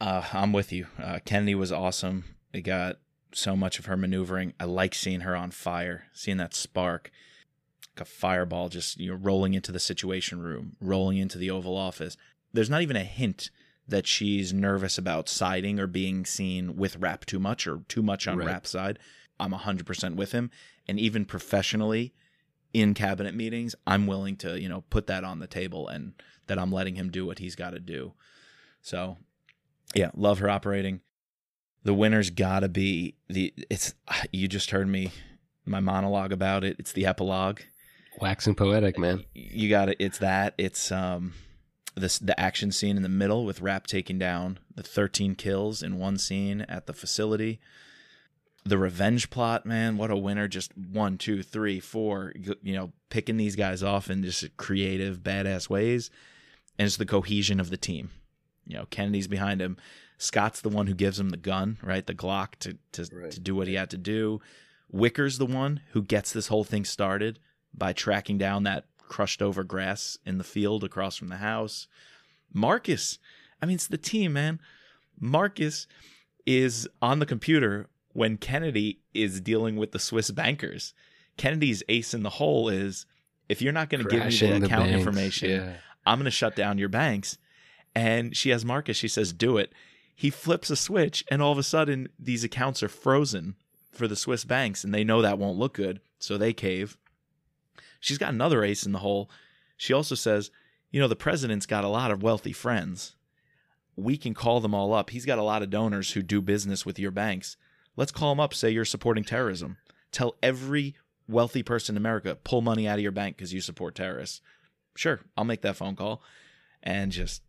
Uh, I'm with you. Uh, Kennedy was awesome. It got so much of her maneuvering. I like seeing her on fire, seeing that spark, like a fireball just you know rolling into the situation room, rolling into the Oval Office. There's not even a hint that she's nervous about siding or being seen with Rapp too much or too much on Right. Rapp's side. I'm 100% with him, and even professionally in cabinet meetings, I'm willing to you know put that on the table and that I'm letting him do what he's got to do. So yeah, love her operating. The winner's got to be the. It's you just heard me, my monologue about it. It's the epilogue. Waxing poetic, man. You got it. It's that. It's um, this the action scene in the middle with Rapp taking down the 13 kills in one scene at the facility. The revenge plot, man, what a winner! Just one, two, three, four. You know, picking these guys off in just creative, badass ways, and it's the cohesion of the team. You know, Kennedy's behind him. Scott's the one who gives him the gun, right? The Glock to to, Right. to do what he had to do. Wicker's the one who gets this whole thing started by tracking down that crushed over grass in the field across from the house. Marcus, I mean, it's the team, man. Marcus is on the computer when Kennedy is dealing with the Swiss bankers. Kennedy's ace in the hole is if you're not going to give me the account banks, information, Yeah. I'm going to shut down your banks. And she has Marcus. She says, do it. He flips a switch, and all of a sudden, these accounts are frozen for the Swiss banks, and they know that won't look good. So they cave. She's got another ace in the hole. She also says, you know, the president's got a lot of wealthy friends. We can call them all up. He's got a lot of donors who do business with your banks. Let's call them up, say you're supporting terrorism. Tell every wealthy person in America, pull money out of your bank because you support terrorists. Sure, I'll make that phone call. And just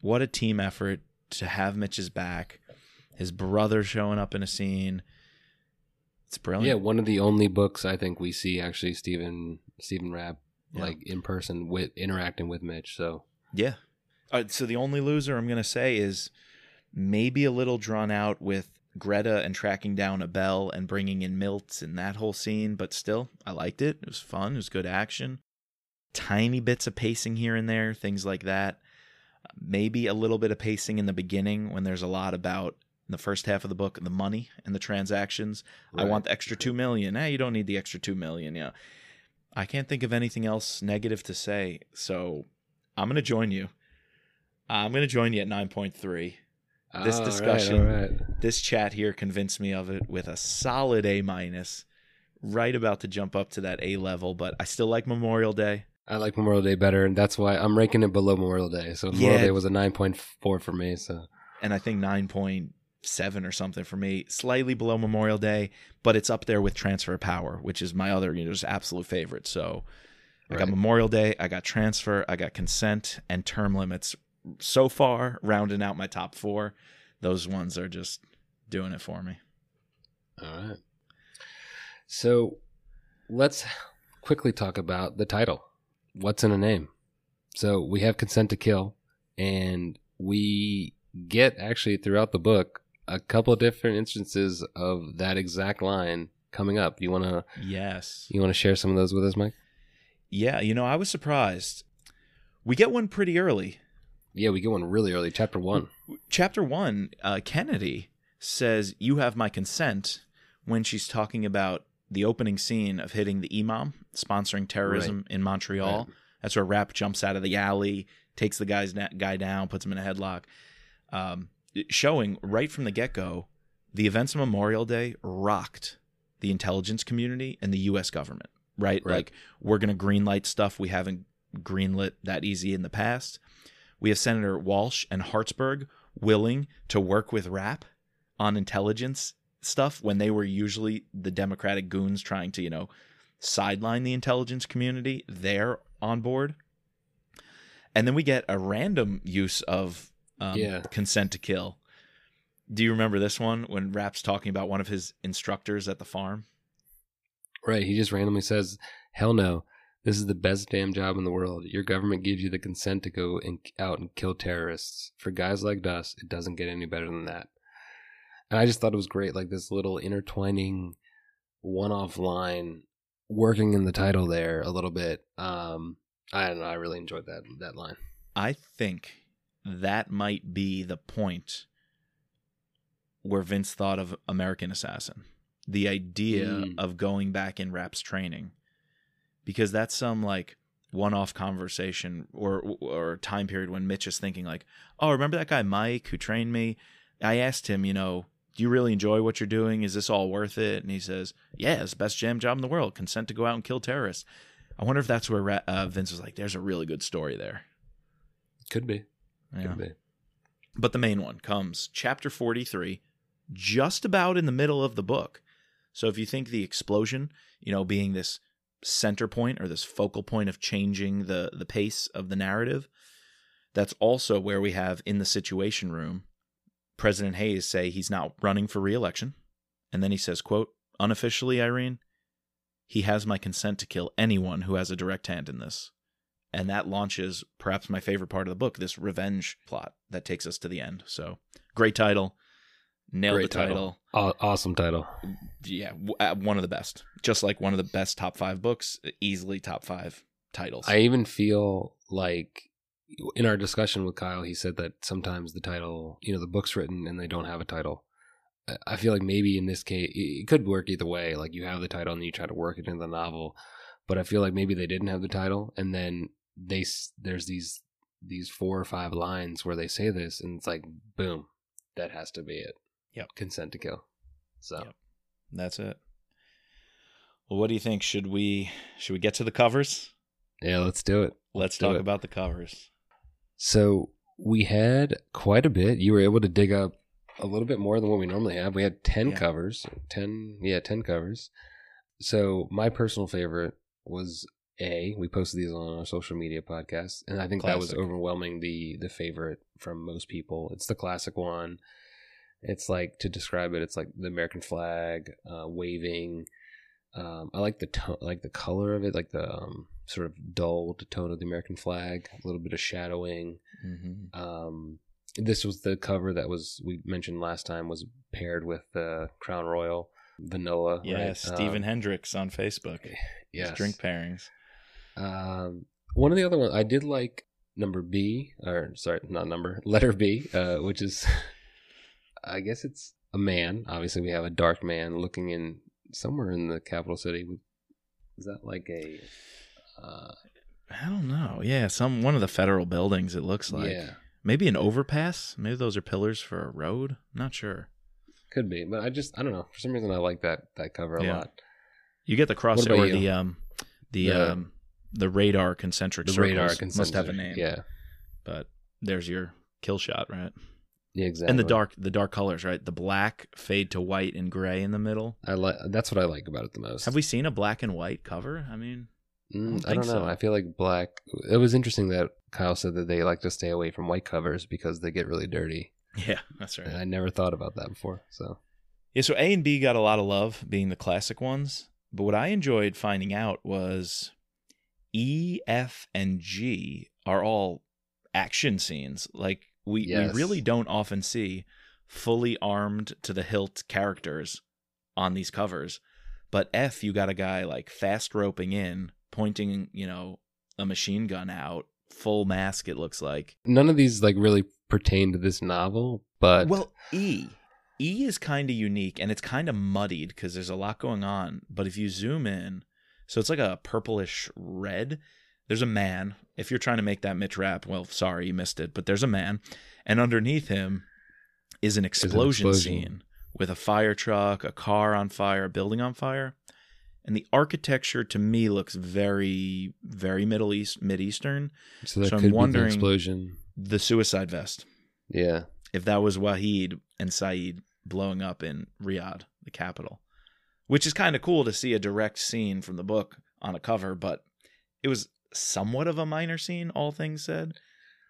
what a team effort to have Mitch's back. His brother showing up in a scene. It's Yeah, one of the only books I think we see actually Stephen Stephen Rapp Yeah. like in person with interacting with Mitch. So Yeah. Uh, so the only loser I'm going to say is maybe a little drawn out with Greta and tracking down Abel and bringing in Milt and that whole scene, but still, I liked it. It was fun. It was good action. Tiny bits of pacing here and there, things like that. Maybe a little bit of pacing in the beginning when there's a lot about in the first half of the book the money and the transactions. I want the extra two million. Hey, you don't need the extra two million. Yeah. I can't think of anything else negative to say. So I'm gonna join you. I'm gonna join you at nine point three. This All right, discussion- all right. This chat here convinced me of it with a solid A minus. Right about to jump up to that A level, but I still like Memorial Day. I like Memorial Day better, and that's why I'm ranking it below Memorial Day. So Memorial Yeah. Day was a nine point four for me. So and I think 9.7 or something for me, slightly below Memorial Day, but it's up there with Transfer Power, which is my other, you know, just absolute favorite. So I got Memorial Day, I got Transfer, I got Consent, and Term Limits. So far, rounding out my top four, those ones are just doing it for me. all right. So let's quickly talk about the title. What's in a name? So we have consent to kill, and we get actually throughout the book a couple of different instances of that exact line coming up. You wanna Yes. you wanna share some of those with us, Mike? Yeah, you know, I was surprised. We get one pretty early. Yeah, we get one really early, chapter one. chapter one, uh, Kennedy says, You have my consent when she's talking about the opening scene of hitting the imam, sponsoring terrorism in Montreal. Right. That's where Rapp jumps out of the alley, takes the guy's na- guy down, puts him in a headlock. Um, showing right from the get go, the events of Memorial Day rocked the intelligence community and the U.S. government, right? Right. Like, we're going to greenlight stuff we haven't greenlit that easy in the past. We have Senator Walsh and Hartsburg willing to work with Rapp on intelligence stuff when they were usually the Democratic goons trying to, you know, sideline the intelligence community. They're on board. And then we get a random use of um, Yeah. consent to kill. Do you remember this one when Rapp's talking about one of his instructors at the farm? Right. He just randomly says, "Hell no, this is the best damn job in the world. Your government gives you the consent to go and out and kill terrorists. For guys like us, it doesn't get any better than that." And I just thought it was great, like this little intertwining, one-off line working in the title there a little bit. Um, I don't know. I really enjoyed that that line. I think that might be the point where Vince thought of American Assassin. The idea Mm. of going back in Rapp's training. Because that's some like one-off conversation or or time period when Mitch is thinking like, "Oh, remember that guy Mike who trained me? I asked him, you know, do you really enjoy what you're doing? Is this all worth it?" And he says, "Yeah, it's the best jam job in the world. Consent to go out and kill terrorists." I wonder if that's where uh, Vince was like, "There's a really good story there." Could be. Yeah. But the main one comes chapter 43 just about in the middle of the book. So if you think the explosion, you know, being this center point or this focal point of changing the the pace of the narrative, that's also where we have in the situation room President Hayes say he's not running for reelection. And then he says, quote, unofficially, Irene, he has my consent to kill anyone who has a direct hand in this. And that launches perhaps my favorite part of the book, this revenge plot that takes us to the end. So great title. Nailed Great the title. Aw- awesome title. Yeah, w- uh, one of the best. Just like one of the best top five books, easily top five titles. I even feel like in our discussion with Kyle, he said that sometimes the title, you know, the book's written and they don't have a title. I- I feel like maybe in this case, it could work either way. Like you have the title and you try to work it into the novel, but I feel like maybe they didn't have the title, and then they there's these these four or five lines where they say this, and it's like boom, that has to be it. Yep. consent to kill. So Yep. That's it. Well, what do you think? Should we should we get to the covers? yeah, let's do it. Let's do talk it. about the covers. So we had quite a bit. You were able to dig up a little bit more than what we normally have. We had 10 Yeah. covers. 10, yeah, 10 covers. So my personal favorite was A. We posted these on our social media podcast, and I think that was Classic. overwhelming the the favorite from most people. It's the classic one. It's like to describe it, it's like the American flag uh, waving. Um, I like the tone, like the color of it, like the um, sort of dull tone of the American flag, a little bit of shadowing. Mm-hmm. Um, this was the cover that was we mentioned last time was paired with the Crown Royal vanilla. Yeah, right? Stephen Um, Hendricks on Facebook. His yes. drink pairings. Um, one of the other ones I did like number B, or sorry, not number, letter B, uh, which is, I guess it's a man. Obviously, we have a dark man looking in somewhere in the capital city. Is that like a? Uh, I don't know. Yeah, some one of the federal buildings. It looks like yeah, maybe an overpass. Maybe those are pillars for a road. Not sure. could be, but I just I don't know. For some reason, I like that that cover a Yeah. lot. You get the cross about or you? the um the, The- um the radar concentric The circles radar must have a name. Yeah, but there's your kill shot, right? yeah, exactly. And the dark the dark colors, right? The black fade to white and gray in the middle. I like that's what I like about it the most. Have we seen a black and white cover? I mean, Mm, don't I don't know. so. I feel like black. It was interesting that Kyle said that they like to stay away from white covers because they get really dirty. yeah, that's And I never thought about that before. So Yeah, so A and B got a lot of love being the classic ones, but what I enjoyed finding out was E, F, and G are all action scenes. Like we Yes. we really don't often see fully armed to the hilt characters on these covers. But F, you got a guy like fast roping in, pointing, you know, a machine gun out, full mask. It looks like. none of these like really pertain to this novel, but Well, E. E is kind of unique and it's kind of muddied because there's a lot going on. But if you zoom in, so it's like a purplish red. There's a man. If you're trying to make that Mitch Rapp, well, sorry, you missed it. But there's a man. And underneath him is an explosion, explosion. scene with a fire truck, a car on fire, a building on fire. And the architecture to me looks very, very Middle East, Mid Eastern. so so I'm wondering- the explosion. The suicide vest. Yeah, if that was Wahid and Saeed blowing up in Riyadh, the capital, which is kind of cool to see a direct scene from the book on a cover, but it was somewhat of a minor scene, all things said.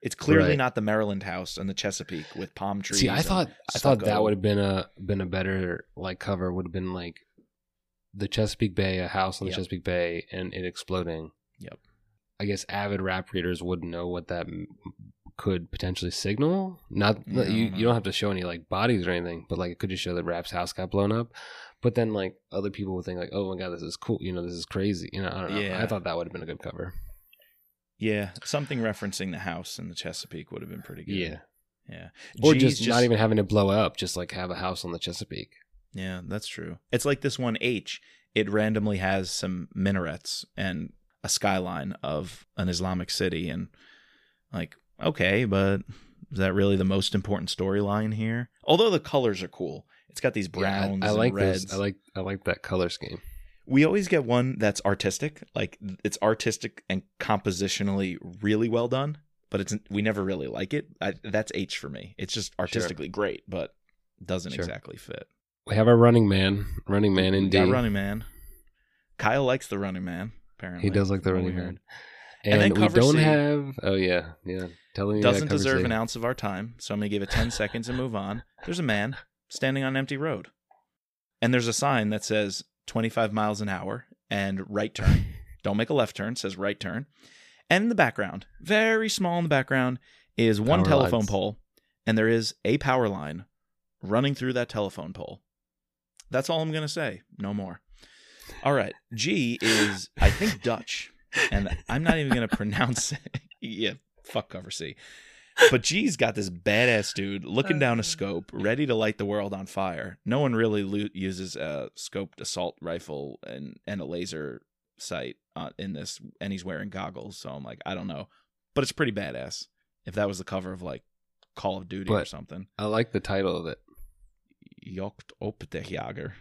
It's clearly Right. not the Maryland house and the Chesapeake with palm trees. See, I thought I thought that would have been a been a better like cover. Would have been like the Chesapeake Bay, a house on the Yep. Chesapeake Bay, and it exploding. Yep. I guess avid Rapp readers would know what that could potentially signal. Not Yeah, you. don't You don't have to show any like bodies or anything, but like it could just show that Rapp's house got blown up. But then like other people would think like, oh my god, this is cool. You know, this is crazy. You know, I don't know. Yeah. I thought that would have been a good cover. Yeah, something referencing the house in the Chesapeake would have been pretty good. Yeah. Yeah. Or G's just, not even having to blow up, just like have a house on the Chesapeake. Yeah, that's true. It's like this one H. It randomly has some minarets and a skyline of an Islamic city, and like, okay, but is that really the most important storyline here? Although the colors are cool, it's got these Yeah, I- browns I, like reds. this. I like I like that color scheme. we always get one that's artistic, like it's artistic and compositionally really well done, but it's we never really like it. I, that's H for me. It's just artistically great, but doesn't Sure. exactly fit. We have our running man, running man indeed. got running man. Kyle likes the running man. Apparently, He does like the running man. And, And then we cover don't C. have. Oh yeah, yeah. Telling me Doesn't deserve C. an ounce of our time, so I'm gonna give it ten seconds and move on. There's a man standing on an empty road, and there's a sign that says 25 miles an hour and right turn. Don't make a left turn. Says right turn. And in the background, very small in the background, is one Power telephone lines. pole, and there is a power line running through that telephone pole. That's all I'm gonna say. No more. All right. G is I think Dutch, and I'm not even gonna pronounce it. yeah, fuck cover C. But G's got this badass dude looking down a scope, ready to light the world on fire. No one really lo- uses a scoped assault rifle and and a laser sight uh, in this, and he's wearing goggles. So I'm like, I don't know, but it's pretty badass. If that was the cover of like Call of Duty or something, I like the title of it. Jocht op de Jager,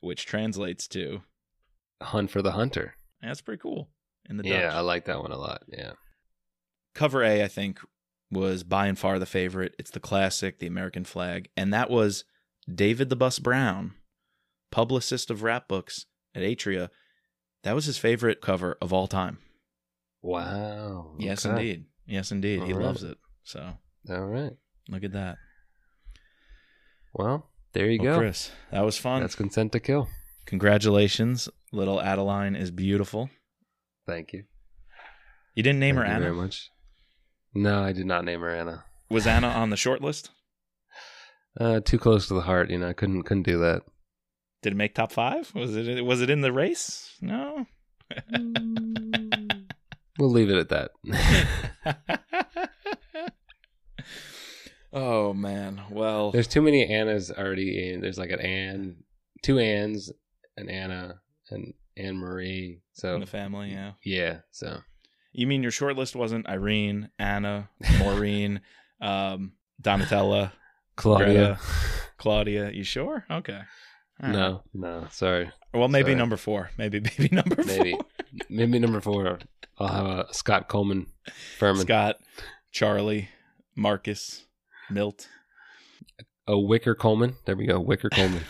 which translates to Hunt for the Hunter. That's pretty cool in the yeah, Dutch. I like that one a lot. Yeah. cover A, I think, was by and far the favorite. It's the classic, the American flag, and that was David the Bus Brown, publicist of Rapp books at Atria. That was his favorite cover of all time. Wow. Yes, okay. indeed. Yes, indeed. he All right. loves it. So All right. look at that. Well, there you Well, go. Chris. That was fun. That's consent to kill. Congratulations, little Adeline is beautiful. Thank you. You didn't name Thank her Anna. very much. No, I did not name her Anna. Was Anna on the short list? Uh, too close to the heart. You know, I couldn't couldn't do that. Did it make top five? Was it was it in the race? No. We'll leave it at that. oh man. Well, There's too many Annas already in. There's like an Ann, two Anns, an Anna, and Anne Marie. So in the family, yeah. yeah. So You mean your short list wasn't Irene, Anna, Maureen, um, Donatella, Claudia. Claudia? You sure? Okay. Right. No, no, sorry. Well, maybe Sorry. number four. Maybe maybe number Maybe. four. Maybe number four. I'll have a Scott Coleman Furman. Scott, Charlie, Marcus, Milt. Oh, Wicker Coleman. There we go. Wicker Coleman.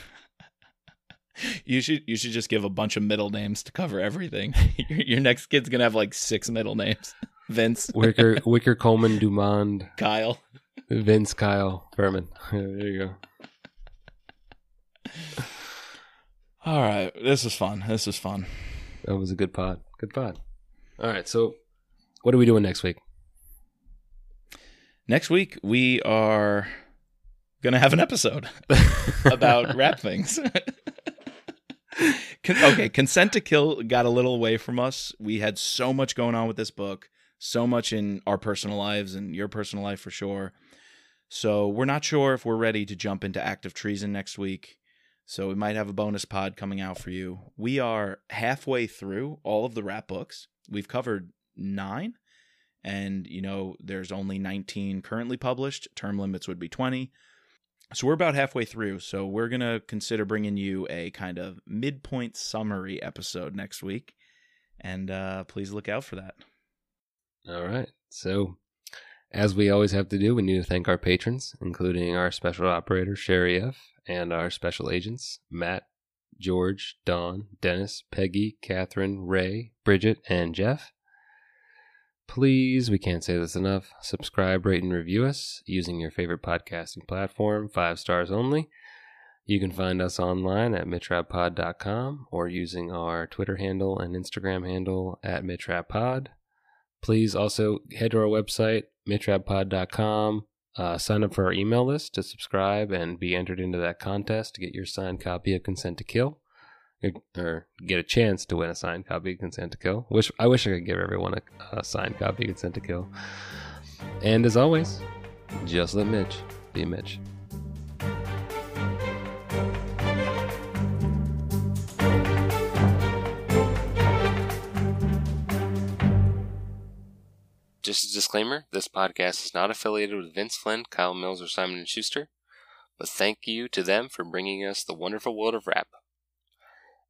You should you should just give a bunch of middle names to cover everything. your, your next kid's gonna have like six middle names: Vince, Wicker Wicker Coleman Dumond. Kyle. Vince Kyle Furman. There you go. All right, this is fun. This is fun. That was a good pod. Good pod. All right. So, what are we doing next week? Next week we are gonna have an episode about Rapp things. Con- okay, Consent to Kill got a little away from us. We had so much going on with this book, so much in our personal lives and your personal life for sure. So we're not sure if we're ready to jump into Act of Treason next week. So we might have a bonus pod coming out for you. We are halfway through all of the Rapp books. We've covered nine, and you know there's only 19 currently published. Term limits would be 20. So we're about halfway through. So we're gonna consider bringing you a kind of midpoint summary episode next week, and uh, please look out for that. All right. So, as we always have to do, we need to thank our patrons, including our special operator, Sherry F., and our special agents, Matt, George, Don, Dennis, Peggy, Catherine, Ray, Bridget, and Jeff. Please, we can't say this enough, subscribe, rate, and review us using your favorite podcasting platform, five stars only. You can find us online at mitchrappod.com or using our Twitter handle and Instagram handle at mitchrappod. Please also head to our website, mitchrappod.com, uh, sign up for our email list to subscribe and be entered into that contest to get your signed copy of Consent to Kill. Or get a chance to win a signed copy of Consent to Kill. Wish I wish I could give everyone a, a signed copy of Consent to Kill. And as always, just let Mitch be Mitch. Just a disclaimer, this podcast is not affiliated with Vince Flynn, Kyle Mills, or Simon & Schuster, but thank you to them for bringing us the wonderful world of Rapp.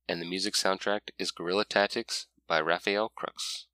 And the music soundtrack is Guerrilla Tactics by Raphael Crooks.